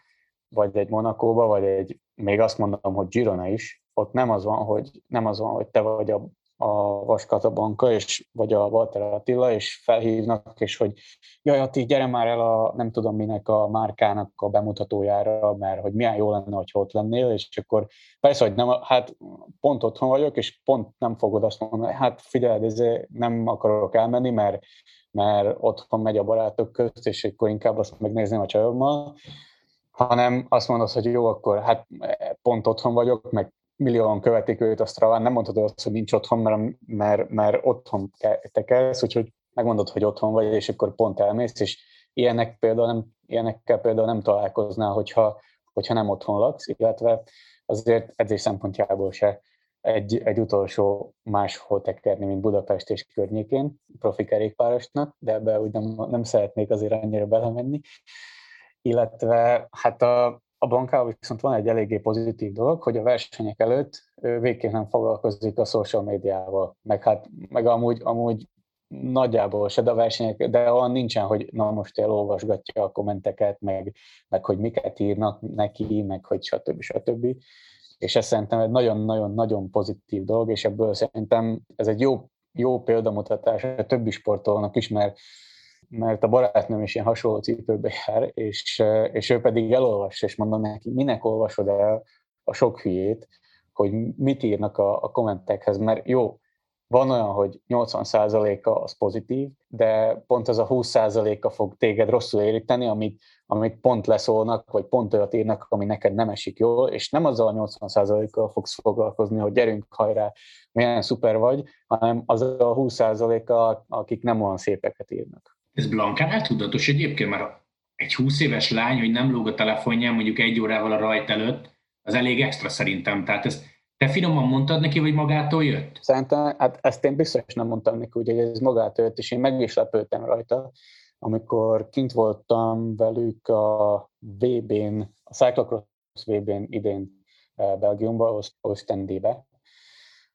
vagy egy Monakóba, vagy egy, még azt mondom, hogy Girona is, ott nem az van, hogy, nem az van, hogy te vagy a a Vaskata Banka, és, vagy a Walter Attila, és felhívnak, és hogy jaj, Ati, gyere már el a nem tudom minek a márkának a bemutatójára, mert hogy milyen jó lenne, hogy ott lennél, és akkor persze, hogy nem, hát pont otthon vagyok, és pont nem fogod azt mondani, hát figyelj, ez nem akarok elmenni, mert, mert otthon megy a barátok közt, és akkor inkább azt megnézném a csajommal, hanem azt mondod, hogy jó, akkor hát pont otthon vagyok, meg millióan követik őt a Straván, nem mondhatod azt, hogy nincs otthon, mert, mert, mert otthon tekersz, úgyhogy megmondod, hogy otthon vagy, és akkor pont elmész, és ilyenek például nem, ilyenekkel például nem találkoznál, hogyha, hogyha nem otthon laksz, illetve azért edzés szempontjából se egy, egy utolsó máshol tekerni, mint Budapest és környékén, profi kerékpárosnak, de ebbe úgy nem, nem szeretnék azért annyira belemenni. Illetve hát a, a bankával viszont van egy eléggé pozitív dolog, hogy a versenyek előtt végképp nem foglalkozik a social médiával, meg hát meg amúgy, amúgy nagyjából se, de a versenyek, de olyan nincsen, hogy na most elolvasgatja a kommenteket, meg, meg hogy miket írnak neki, meg hogy stb. stb. És ez szerintem egy nagyon-nagyon-nagyon pozitív dolog, és ebből szerintem ez egy jó, jó példamutatás a többi sportolónak is, mert mert a barátnőm is ilyen hasonló cipőbe jár, és, és ő pedig elolvassa, és mondom neki, minek olvasod el a sok hülyét, hogy mit írnak a, a kommentekhez, mert jó, van olyan, hogy 80%-a az pozitív, de pont az a 20%-a fog téged rosszul éríteni, amit, amit pont leszólnak, vagy pont olyat írnak, ami neked nem esik jól, és nem azzal a 80%-kal fogsz foglalkozni, hogy gyerünk hajrá, milyen szuper vagy, hanem az a 20%-a, akik nem olyan szépeket írnak. Ez Blankánál tudatos egyébként, mert egy 20 éves lány, hogy nem lóg a telefonján mondjuk egy órával a rajt előtt, az elég extra szerintem. Tehát ezt te finoman mondtad neki, vagy magától jött? Szerintem, hát ezt én biztos nem mondtam neki, hogy ez magától jött, és én meg is lepődtem rajta, amikor kint voltam velük a VB-n, a Cyclocross VB-n idén eh, Belgiumban, Ostendébe,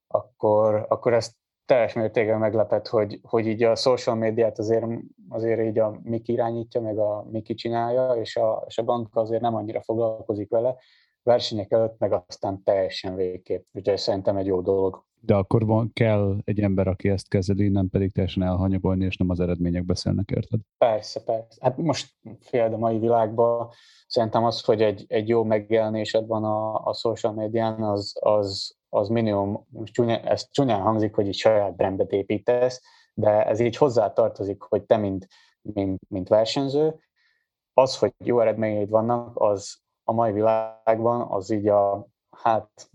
akkor, akkor ezt teljes mértékben meglepett, hogy, hogy így a social médiát azért, azért így a Miki irányítja, meg a Miki csinálja, és a, és a bank azért nem annyira foglalkozik vele, versenyek előtt meg aztán teljesen végképp. Úgyhogy szerintem egy jó dolog. De akkor van, kell egy ember, aki ezt kezeli, nem pedig teljesen elhanyagolni, és nem az eredmények beszélnek, érted? Persze, persze. Hát most fél a mai világban szerintem az, hogy egy, egy jó megjelenésed van a, a social médián, az, az, az minimum, most csúnya, ez csúnyán hangzik, hogy így saját brandet építesz, de ez így hozzá tartozik, hogy te, mint, mint, mint versenyző, az, hogy jó eredményeid vannak, az a mai világban, az így a, hát,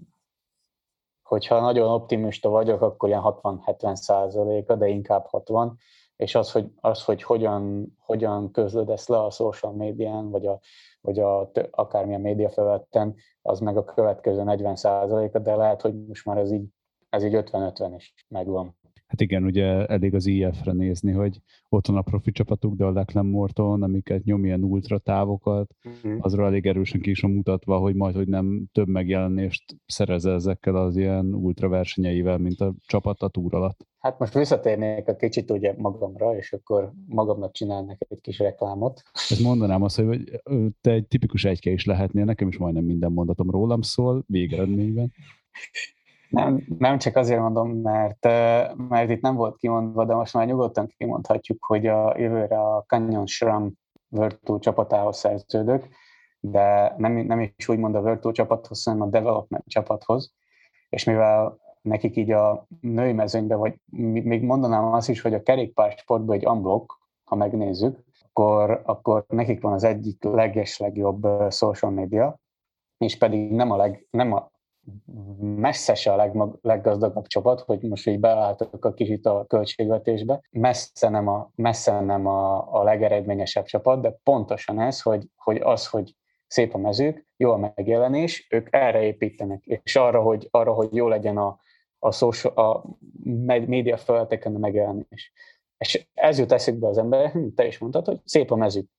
hogyha nagyon optimista vagyok, akkor ilyen 60-70 százaléka, de inkább 60, és az, hogy, az, hogy hogyan, hogyan közlödesz le a social médián, vagy, a, vagy a, akármilyen médiafelületen, az meg a következő 40 százaléka, de lehet, hogy most már ez így, ez így 50-50 is megvan. Hát igen, ugye elég az IF-re nézni, hogy ott van a profi csapatuk, de a Leclerc Morton, amiket nyom ilyen ultra távokat, uh-huh. azról elég erősen ki is mutatva, hogy majd, hogy nem több megjelenést szerez ezekkel az ilyen ultra versenyeivel, mint a csapat a túr alatt. Hát most visszatérnék a kicsit ugye magamra, és akkor magamnak csinálnak egy kis reklámot. Ez mondanám azt, hogy te egy tipikus egyke is lehetnél, nekem is majdnem minden mondatom rólam szól, végeredményben. Nem, nem csak azért mondom, mert, mert itt nem volt kimondva, de most már nyugodtan kimondhatjuk, hogy a jövőre a Canyon Shram Virtu csapatához szerződök, de nem, nem is úgymond a Virtual csapathoz, hanem a Development csapathoz, és mivel nekik így a női mezőnyben, vagy még mondanám azt is, hogy a kerékpársportban egy unblock, ha megnézzük, akkor, akkor nekik van az egyik leges legjobb social media, és pedig nem a, leg, nem a messze se a legmag, leggazdagabb csapat, hogy most így beálltok a kicsit a költségvetésbe, messze nem a, messze nem a, a legeredményesebb csapat, de pontosan ez, hogy, hogy az, hogy szép a mezők, jó a megjelenés, ők erre építenek, és arra, hogy, arra, hogy jó legyen a, a, social, a média felteken a megjelenés. És ez jut eszükbe az ember, hm, te is mondtad, hogy szép a mezők.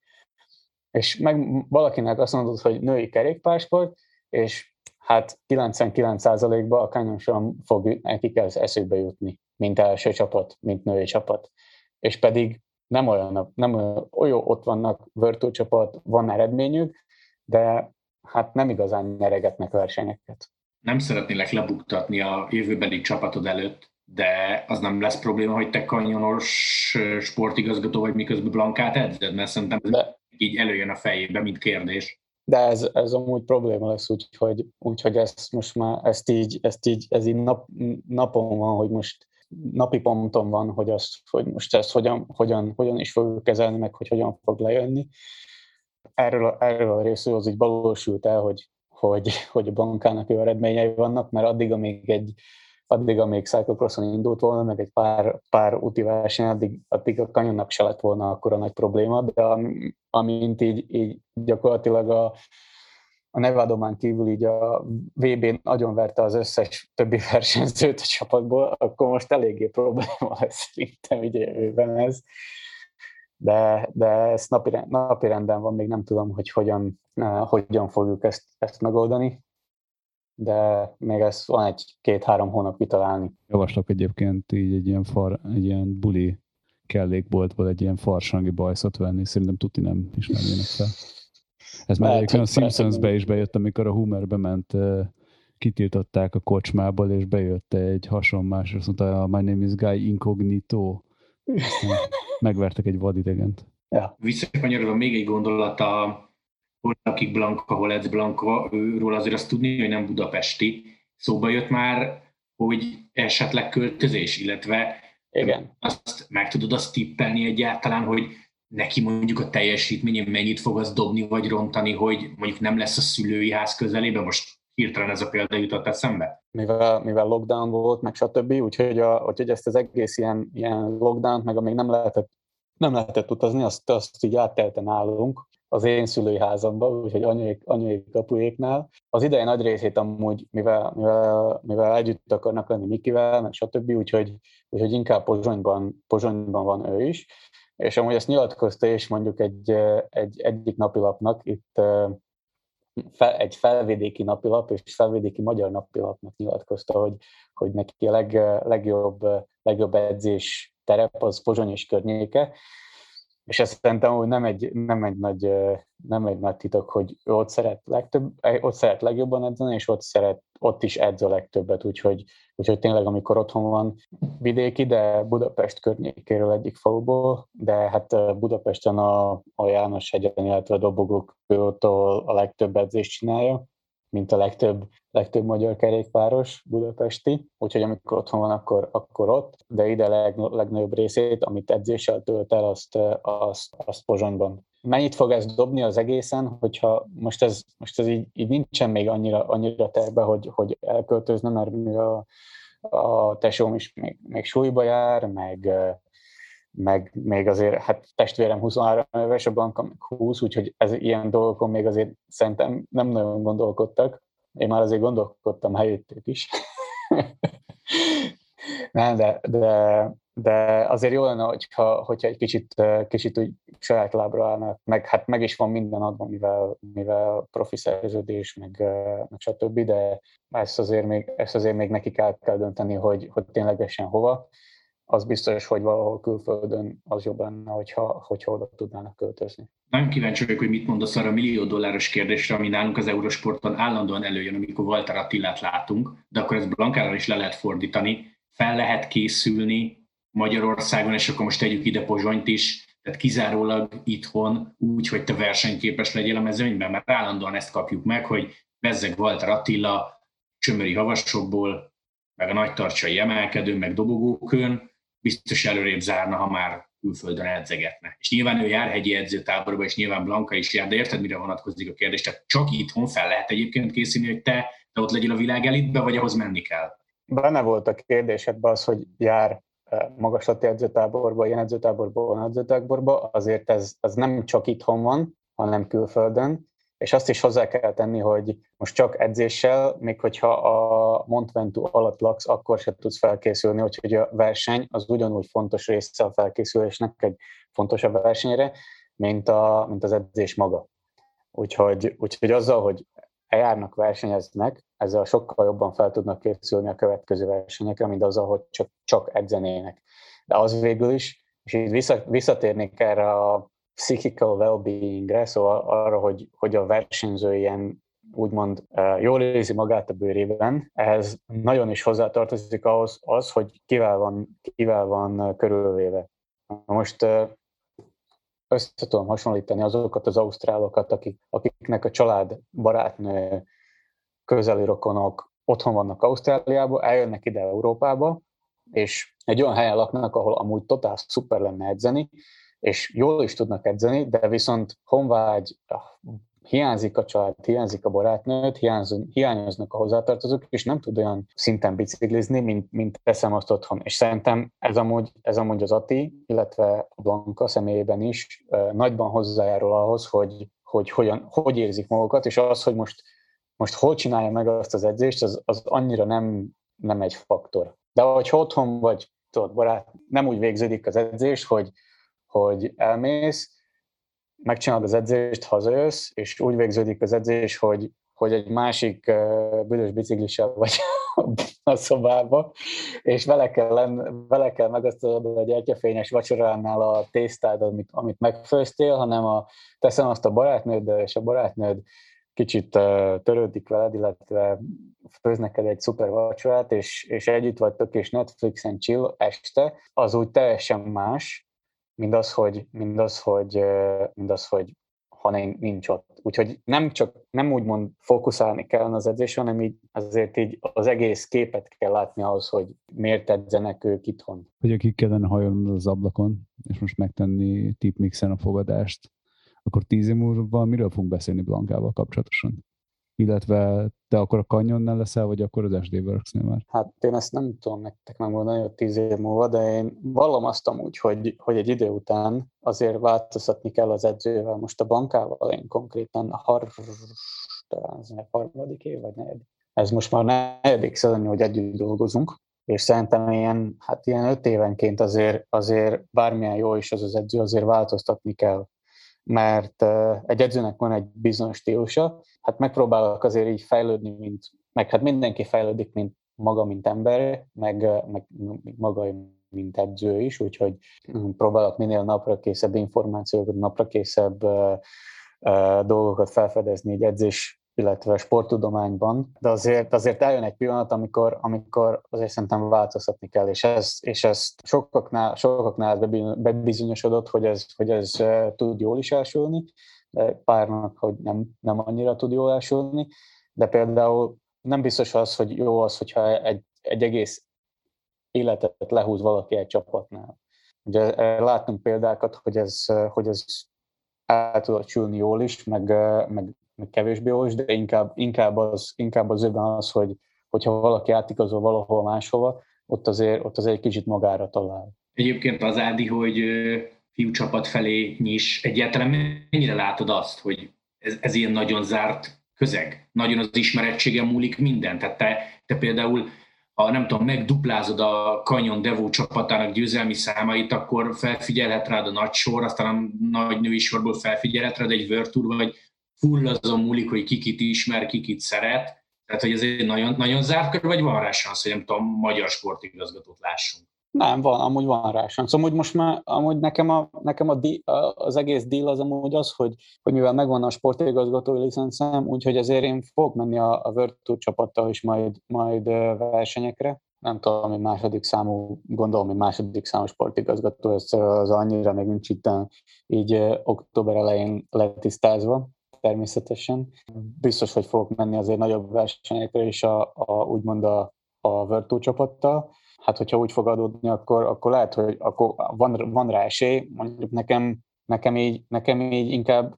És meg valakinek azt mondod, hogy női kerékpársport, és hát 99%-ban a Canyon sem fog nekik ez eszükbe jutni, mint első csapat, mint női csapat. És pedig nem olyan, nem olyan, olyan ott vannak Virtu csapat, van eredményük, de hát nem igazán nyeregetnek versenyeket. Nem szeretnélek lebuktatni a jövőbeli csapatod előtt, de az nem lesz probléma, hogy te kanyonos sportigazgató vagy, miközben Blankát edzed, mert szerintem ez de, így előjön a fejébe, mint kérdés. De ez, ez amúgy probléma lesz, úgyhogy, úgyhogy ezt most már, ezt így, ezt így, ez így nap, napon van, hogy most napi ponton van, hogy, azt, hogy most ezt hogyan, hogyan, hogyan is fogjuk kezelni, meg hogy hogyan fog lejönni. Erről, erről a részről az így valósult el, hogy, hogy, hogy a bankának jó eredményei vannak, mert addig, amíg egy, addig, amíg cyclocrosson indult volna, meg egy pár, pár úti verseny, addig, addig a kanyonnak se lett volna akkor a nagy probléma, de amint így, így gyakorlatilag a, a Nevadomán kívül így a VB-n nagyon verte az összes többi <laughs> versenyzőt a csapatból, akkor most eléggé probléma lesz szerintem így jövőben ez. De, de ez napi, napi renden van, még nem tudom, hogy hogyan, hogyan fogjuk ezt, ezt megoldani de még ez van egy két-három hónap kitalálni. Javaslok egyébként így egy ilyen, far, egy ilyen buli kellékboltból egy ilyen farsangi bajszot venni, szerintem tuti nem ismernének fel. Ez már egyébként a Simpsons-be is bejött, amikor a Homer bement, kitiltották a kocsmából, és bejött egy hasonlás, és azt mondta, my name is Guy Incognito. <laughs> Megvertek egy vadidegent. Ja. Visszakanyarodva még egy gondolat a hol lakik Blanka, hol edz Blanka, őről azért azt tudni, hogy nem budapesti. Szóba jött már, hogy esetleg költözés, illetve Igen. azt meg tudod azt tippelni egyáltalán, hogy neki mondjuk a teljesítményén mennyit fog az dobni vagy rontani, hogy mondjuk nem lesz a szülői ház közelében, most hirtelen ez a példa jutott eszembe? Mivel, mivel lockdown volt, meg stb., úgyhogy, a, úgyhogy ezt az egész ilyen, ilyen lockdown, meg amíg nem lehetett, nem lehetett utazni, azt, azt így áttelte nálunk, az én szülői házamban, úgyhogy anyuék, anyuék kapuéknál. Az ideje nagy részét amúgy, mivel, mivel, mivel együtt akarnak lenni Mikivel, meg stb., úgyhogy, úgyhogy inkább Pozsonyban, Pozsonyban van ő is. És amúgy ezt nyilatkozta és mondjuk egy, egy egyik napilapnak, itt fel, egy felvidéki napilap és felvidéki magyar napilapnak nyilatkozta, hogy, hogy neki a leg, legjobb, legjobb edzés terep az Pozsony és környéke, és ez szerintem hogy nem egy, nem, egy nagy, nem egy nagy titok, hogy ő ott szeret, legtöbb, ott szeret legjobban edzeni, és ott, szeret, ott is edz a legtöbbet, úgyhogy, úgyhogy tényleg amikor otthon van vidéki, de Budapest környékéről egyik faluból, de hát Budapesten a, a János hegyen, illetve a Dobogók a legtöbb edzést csinálja, mint a legtöbb, legtöbb magyar kerékpáros budapesti, úgyhogy amikor otthon van, akkor, akkor ott, de ide leg, legnagyobb részét, amit edzéssel tölt el, azt, azt, azt Pozsonyban. Mennyit fog ez dobni az egészen, hogyha most ez, most ez így, így nincsen még annyira, annyira terve, hogy, hogy elköltözne, mert a, a tesóm is még, még súlyba jár, meg, meg még azért, hát testvérem 23 éves, a Blanka meg 20, úgyhogy ez ilyen dolgokon még azért szerintem nem nagyon gondolkodtak. Én már azért gondolkodtam helyettük is. <laughs> nem, de, de, de azért jó lenne, hogyha, hogyha egy kicsit, kicsit úgy saját lábra állnak, meg hát meg is van minden adva, mivel, mivel profi szerződés, meg, meg stb., de ezt azért, még, ezt azért még nekik el kell dönteni, hogy, hogy ténylegesen hova az biztos, hogy valahol külföldön az jobb lenne, hogyha, hogyha oda tudnának költözni. Nagyon kíváncsi vagyok, hogy mit mondasz arra a millió dolláros kérdésre, ami nálunk az Eurosporton állandóan előjön, amikor Walter Attilát látunk, de akkor ez Blankára is le lehet fordítani. Fel lehet készülni Magyarországon, és akkor most tegyük ide Pozsonyt is, tehát kizárólag itthon úgy, hogy te versenyképes legyél a mezőnyben, mert állandóan ezt kapjuk meg, hogy Bezzeg Walter Attila csömöri havasokból, meg a nagy tartsai emelkedő, meg dobogókön, biztos előrébb zárna, ha már külföldön edzegetne. És nyilván ő jár hegyi edzőtáborba, és nyilván Blanka is jár, de érted, mire vonatkozik a kérdés? Tehát csak itthon fel lehet egyébként készülni, hogy te, te ott legyél a világ elitbe, vagy ahhoz menni kell? Benne volt a kérdésedben az, hogy jár eh, magaslati edzőtáborba, ilyen edzőtáborba, olyan edzőtáborba, azért ez, ez nem csak itthon van, hanem külföldön, és azt is hozzá kell tenni, hogy most csak edzéssel, még hogyha a Montventu alatt laksz, akkor se tudsz felkészülni, úgyhogy a verseny az ugyanúgy fontos része a felkészülésnek, egy fontosabb versenyre, mint, a, mint az edzés maga. Úgyhogy, úgyhogy azzal, hogy eljárnak, versenyeznek, ezzel sokkal jobban fel tudnak készülni a következő versenyekre, mint azzal, hogy csak, csak edzenének. De az végül is, és így visszatérnék erre a psychical well-beingre, szóval arra, hogy, hogy a versenyző ilyen úgymond jól érzi magát a bőrében, ehhez nagyon is hozzátartozik ahhoz az, hogy kivel van, kivel van körülvéve. Most össze tudom hasonlítani azokat az ausztrálokat, akik, akiknek a család, barátnő, közeli rokonok otthon vannak Ausztráliában, eljönnek ide Európába, és egy olyan helyen laknak, ahol amúgy totál szuper lenne edzeni, és jól is tudnak edzeni, de viszont honvágy, hiányzik a család, hiányzik a barátnőt, hiányoznak a hozzátartozók, és nem tud olyan szinten biciklizni, mint, mint teszem azt otthon. És szerintem ez amúgy, ez amúgy az Ati, illetve a Blanka személyében is nagyban hozzájárul ahhoz, hogy, hogy hogyan, hogy érzik magukat, és az, hogy most, most hol csinálja meg azt az edzést, az, az annyira nem, nem egy faktor. De hogy otthon vagy, tudod, barát, nem úgy végződik az edzés, hogy hogy elmész, megcsinálod az edzést, hazajössz, és úgy végződik az edzés, hogy, hogy egy másik büdös biciklissel vagy <laughs> a szobába, és vele kell, lenn, vele kell megasztalod a gyertyafényes vacsoránál a tésztád, amit, amit megfőztél, hanem a, teszem azt a barátnőd, és a barátnőd kicsit uh, törődik veled, illetve főz neked egy szuper vacsorát, és, és együtt vagytok, és Netflixen chill este, az úgy teljesen más, mindaz, hogy, mindaz, hogy, mindaz, hogy ha nincs ott. Úgyhogy nem csak, nem úgymond fókuszálni kell az edzésen, hanem így azért így az egész képet kell látni ahhoz, hogy miért edzenek ők itthon. Hogy ki kellene hajolni az ablakon, és most megtenni tipmixen a fogadást, akkor tíz év múlva miről fogunk beszélni Blankával kapcsolatosan? Illetve te akkor a Canyonnál leszel, vagy akkor az SD Works-nél már? Hát én ezt nem tudom nektek megmondani, hogy tíz év múlva, de én vallom azt amúgy, hogy, hogy egy idő után azért változtatni kell az edzővel. Most a bankával én konkrétan a har... harmadik év, vagy negyedik. Ez most már negyedik szezonja, hogy együtt dolgozunk, és szerintem ilyen, hát ilyen öt évenként azért, azért bármilyen jó is az az edző, azért változtatni kell mert egy edzőnek van egy bizonyos stílusa, hát megpróbálok azért így fejlődni, mint, meg hát mindenki fejlődik, mint maga, mint ember, meg, meg maga, mint edző is, úgyhogy próbálok minél napra készebb információkat, napra készebb uh, dolgokat felfedezni egy edzés illetve sporttudományban, de azért, azért eljön egy pillanat, amikor, amikor azért szerintem változtatni kell, és ez, és ez sokaknál, sokaknál bebizonyosodott, hogy ez, hogy ez tud jól is elsülni, párnak, hogy nem, nem annyira tud jól elsülni, de például nem biztos az, hogy jó az, hogyha egy, egy egész életet lehúz valaki egy csapatnál. Ugye látunk példákat, hogy ez, hogy ez el tudott sülni jól is, meg, meg meg kevésbé is, de inkább, inkább, az, inkább az őben az, hogy, hogyha valaki átigazol valahol máshova, ott azért, ott azért egy kicsit magára talál. Egyébként az Ádi, hogy fiú csapat felé nyis, egyáltalán mennyire látod azt, hogy ez, ez ilyen nagyon zárt közeg? Nagyon az ismerettsége múlik minden. Tehát te, te például ha nem tudom, megduplázod a Canyon Devo csapatának győzelmi számait, akkor felfigyelhet rád a nagy sor, aztán a nagy női sorból felfigyelhet rád egy World Tour, vagy full azon múlik, hogy kikit ismer, kikit szeret. Tehát, hogy ez egy nagyon, nagyon zárt kör, vagy van rá szansz, hogy nem tudom, magyar sportigazgatót lássunk? Nem, van, amúgy van rá szansz. Amúgy most már, amúgy nekem, a, nekem a di, az egész deal az amúgy az, hogy, hogy mivel megvan a sportigazgatói licencem, úgyhogy azért én fogok menni a, a World Tour csapattal is majd, majd versenyekre, nem tudom, hogy második számú, gondolom, hogy második számú sportigazgató, ez az annyira még nincs itt így október elején letisztázva természetesen. Biztos, hogy fogok menni azért nagyobb versenyekre is a, a úgymond a, a Virtu csapattal. Hát, hogyha úgy fog adódni, akkor, akkor lehet, hogy akkor van, van rá esély. Mondjuk nekem, nekem, így, nekem így inkább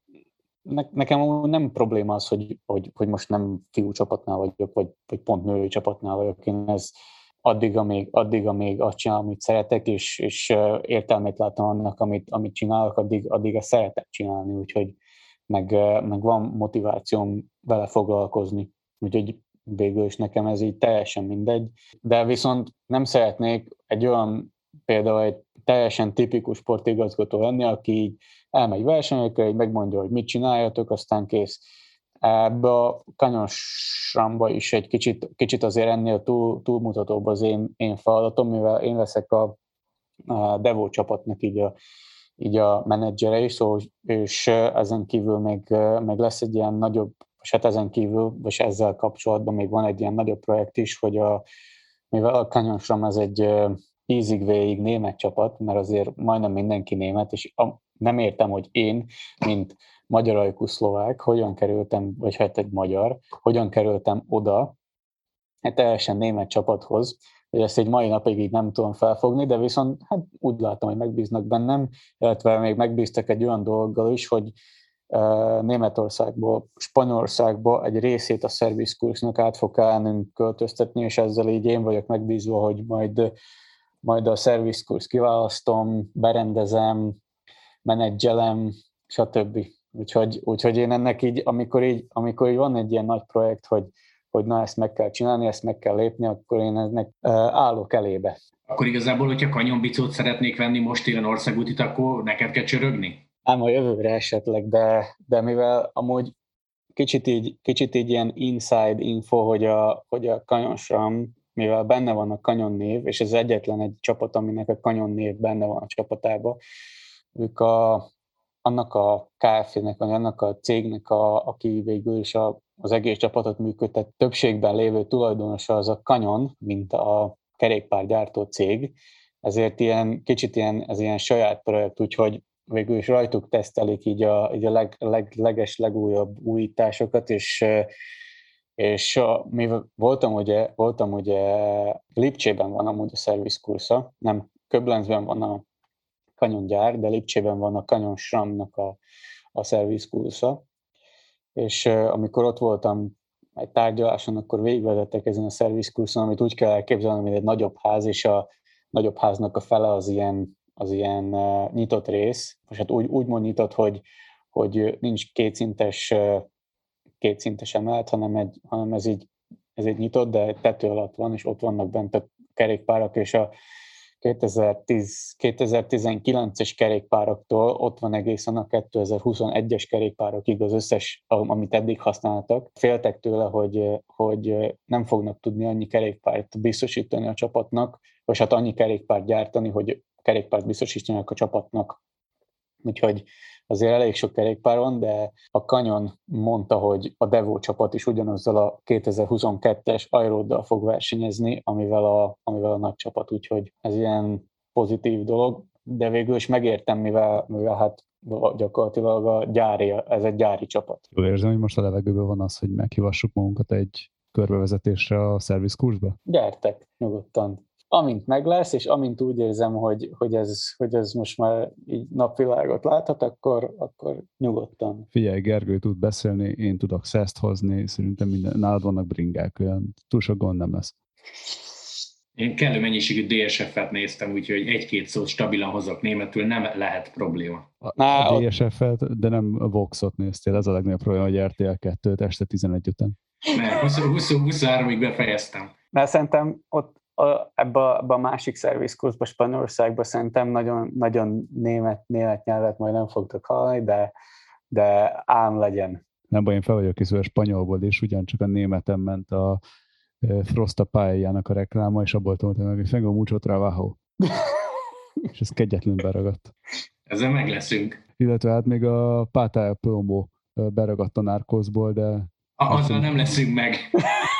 ne, nekem nem probléma az, hogy, hogy, hogy most nem fiú csapatnál vagyok, vagy, vagy pont női csapatnál vagyok. Én ez addig, amíg, addig, amíg azt csinálom, amit szeretek, és, és értelmét látom annak, amit, amit csinálok, addig, addig ezt szeretek csinálni, úgyhogy meg, meg van motivációm vele foglalkozni. Úgyhogy végül is nekem ez így teljesen mindegy. De viszont nem szeretnék egy olyan például egy teljesen tipikus sportigazgató lenni, aki így elmegy versenyekre, így megmondja, hogy mit csináljatok, aztán kész. Ebbe a kanyosramba is egy kicsit, kicsit azért ennél túl, túlmutatóbb az én, én feladatom, mivel én leszek a, a Devo csapatnak így a, így a menedzsere is, szóval, és ezen kívül még, még lesz egy ilyen nagyobb, és hát ezen kívül, és ezzel kapcsolatban még van egy ilyen nagyobb projekt is, hogy a, mivel a Kanyonsram ez egy ízig végig német csapat, mert azért majdnem mindenki német, és a, nem értem, hogy én, mint magyar ajkú szlovák, hogyan kerültem, vagy hát egy magyar, hogyan kerültem oda, egy teljesen német csapathoz, hogy ezt egy mai napig így nem tudom felfogni, de viszont hát úgy látom, hogy megbíznak bennem, illetve még megbíztak egy olyan dologgal is, hogy Németországból, Spanyolországból egy részét a service kursnak át fog kellene költöztetni, és ezzel így én vagyok megbízva, hogy majd, majd a service kiválasztom, berendezem, menedzselem, stb. Úgyhogy, úgyhogy én ennek így, amikor így, amikor így van egy ilyen nagy projekt, hogy hogy na ezt meg kell csinálni, ezt meg kell lépni, akkor én ennek állok elébe. Akkor igazából, hogyha kanyonbicót szeretnék venni most ilyen országútit, akkor neked kell csörögni? Ám a jövőre esetleg, de, de mivel amúgy kicsit így, kicsit így ilyen inside info, hogy a, hogy a kanyonsram, mivel benne van a kanyon név, és ez egyetlen egy csapat, aminek a kanyon név benne van a csapatában, ők a, annak a KFC-nek, vagy annak a cégnek, a, aki végül is a az egész csapatot működtet többségben lévő tulajdonosa az a Canyon, mint a kerékpárgyártó cég, ezért ilyen, kicsit ilyen, ez ilyen saját projekt, úgyhogy végül is rajtuk tesztelik így a, így a leg, leg, leges, legújabb újításokat, és és a, mi voltam ugye, voltam ugye Lipcsében van amúgy a szervizkursza, nem Köblenzben van a Canyon gyár, de Lipcsében van a Canyon Sramnak a, a szervizkursza, és amikor ott voltam egy tárgyaláson, akkor végigvezettek ezen a szervizkurszon, amit úgy kell elképzelni, mint egy nagyobb ház, és a nagyobb háznak a fele az ilyen, az ilyen nyitott rész, és hát úgy, úgy mond nyitott, hogy, hogy nincs kétszintes, uh, kétszintes emelet, hanem, egy, hanem ez így ez egy nyitott, de tető alatt van, és ott vannak bent a kerékpárak, és a 2010, 2019-es kerékpároktól ott van egészen a 2021-es kerékpárokig az összes, amit eddig használtak. Féltek tőle, hogy, hogy nem fognak tudni annyi kerékpárt biztosítani a csapatnak, vagy hát annyi kerékpárt gyártani, hogy kerékpárt biztosítsanak a csapatnak. Úgyhogy azért elég sok kerékpár van, de a Canyon mondta, hogy a Devo csapat is ugyanazzal a 2022-es Aeroddal fog versenyezni, amivel a, amivel a nagy csapat, úgyhogy ez ilyen pozitív dolog, de végül is megértem, mivel, mivel hát gyakorlatilag a gyári, ez egy gyári csapat. Jól érzem, hogy most a levegőben van az, hogy meghívassuk magunkat egy körbevezetésre a szervizkursba? Gyertek, nyugodtan amint meg lesz, és amint úgy érzem, hogy, hogy, ez, hogy ez most már így napvilágot láthat, akkor, akkor nyugodtan. Figyelj, Gergő tud beszélni, én tudok szeszt hozni, szerintem minden, nálad vannak bringák, olyan túl sok gond nem lesz. Én kellő mennyiségű DSF-et néztem, úgyhogy egy-két szót stabilan hozok németül, nem lehet probléma. A, a DSF-et, de nem a Vox-ot néztél, ez a legnagyobb probléma, hogy RTL 2 este 11 után. Nem, 23-ig befejeztem. Mert szerintem ott a, ebbe, a, ebbe a másik szervizkurzba, Spanyolországba szerintem nagyon, nagyon német, német nyelvet majd nem fogtok hallani, de, de ám legyen. Nem baj, én fel vagyok készülve spanyolból, és ugyancsak a németen ment a Frosta pályájának a rekláma, és abból toltam meg, hogy fengo mucho trabajo. <laughs> és ez kegyetlen beragadt. Ezzel meg leszünk. Illetve hát még a Pátája Promo beragadt a Narcosból, de... Azzal nem leszünk meg. <laughs>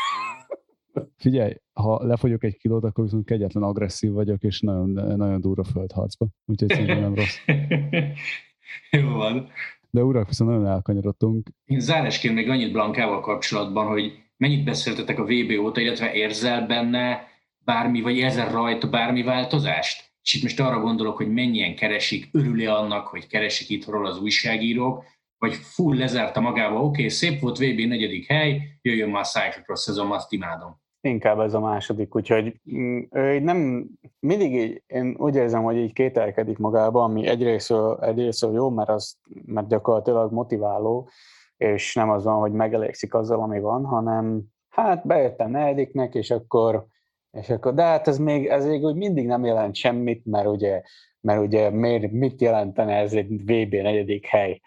Figyelj, ha lefogyok egy kilót, akkor viszont kegyetlen agresszív vagyok, és nagyon, nagyon durva földharcba. Úgyhogy szerintem nem rossz. <laughs> Jó van. De urak, viszont nagyon elkanyarodtunk. Én zárásként még annyit Blankával kapcsolatban, hogy mennyit beszéltetek a VB óta, illetve érzel benne bármi, vagy érzel rajta bármi változást? És itt most arra gondolok, hogy mennyien keresik, örül annak, hogy keresik itthonról az újságírók, vagy full lezárta magába, oké, okay, szép volt VB negyedik hely, jöjjön már a Cyclocross szezon, azt imádom. Inkább ez a második, úgyhogy mm, ő nem, mindig így, én úgy érzem, hogy így kételkedik magába, ami egyrészt, egyrészt jó, mert, az, mert gyakorlatilag motiváló, és nem az van, hogy megelégszik azzal, ami van, hanem hát bejöttem negyediknek, és akkor, és akkor de hát ez még, ez még úgy mindig nem jelent semmit, mert ugye, mert ugye miért, mit jelentene ez egy VB negyedik hely?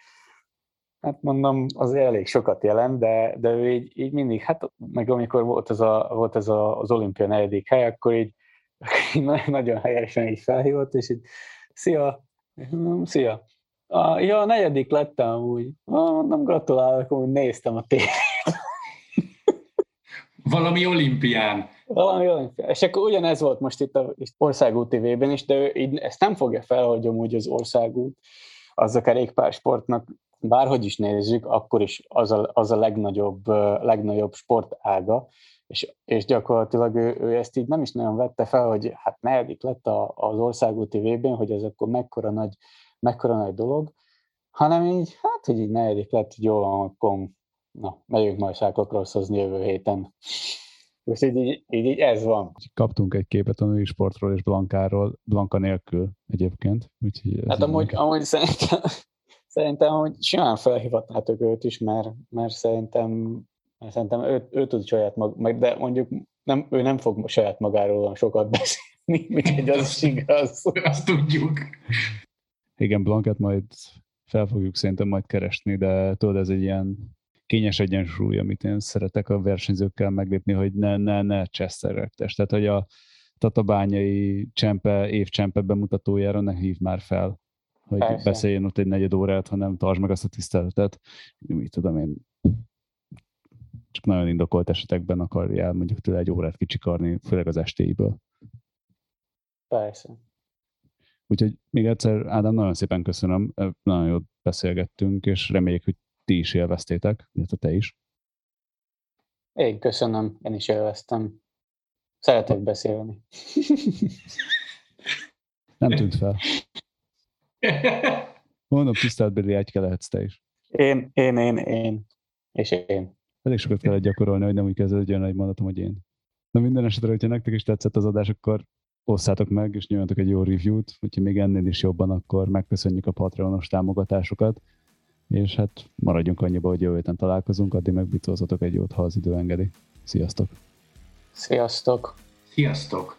Hát mondom, az elég sokat jelent, de, de ő így, így mindig, hát meg amikor volt ez, a, volt ez a, az olimpia negyedik hely, akkor így, <laughs> így nagyon helyesen így felhívott, és így, szia, szia. A, ja, a negyedik lettem úgy. Nem gratulálok, úgy néztem a tévét. <laughs> Valami olimpián. Valami olimpián. És akkor ugyanez volt most itt az országút TV-ben is, de ő így ezt nem fogja fel, hogy amúgy az országút az a kerékpársportnak bárhogy is nézzük, akkor is az a, az a legnagyobb, legnagyobb sportága, és, és gyakorlatilag ő, ő ezt így nem is nagyon vette fel, hogy hát negyedik lett a, az országúti vb hogy ez akkor mekkora nagy, mekkora nagy dolog, hanem így, hát, hogy így negyedik lett, hogy jó akkor na, megyünk majd cyclocrossozni jövő héten. Úgyhogy így, így, így, ez van. Kaptunk egy képet a női sportról és Blankáról, Blanka nélkül egyébként. Úgyhogy hát amúgy, amúgy szerintem, Szerintem, hogy simán felhívhatnátok őt is, mert, mert szerintem, mert szerintem ő, ő tud saját maga, de mondjuk nem, ő nem fog saját magáról olyan sokat beszélni, <laughs> mint egy az is igaz. Azt tudjuk. Igen, Blanket majd fel fogjuk szerintem majd keresni, de tudod, ez egy ilyen kényes egyensúly, amit én szeretek a versenyzőkkel meglépni, hogy ne, ne, ne cseszterektes. Tehát, hogy a tatabányai csempe, év csempe bemutatójára ne hív már fel hogy Persze. beszéljen ott egy negyed órát, hanem tartsd meg azt a tiszteletet. Mit tudom én, csak nagyon indokolt esetekben akarja mondjuk tőle egy órát kicsikarni, főleg az estéiből. Persze. Úgyhogy még egyszer, Ádám, nagyon szépen köszönöm, nagyon jól beszélgettünk, és reméljük, hogy ti is élveztétek, illetve te is. Én köszönöm, én is élveztem. Szeretek beszélni. Nem tűnt fel. <laughs> Mondom, tiszteletbeli egyke lehetsz te is. Én, én, én, én. És én. Elég sokat kellett gyakorolni, hogy nem úgy kezdődjön egy mondatom, hogy én. Na minden esetre, hogyha nektek is tetszett az adás, akkor osszátok meg, és nyomjatok egy jó review-t, hogyha még ennél is jobban, akkor megköszönjük a Patreonos támogatásokat, és hát maradjunk annyiba, hogy jövő héten találkozunk, addig megbitózatok egy jót, ha az idő engedi. Sziasztok! Sziasztok! Sziasztok!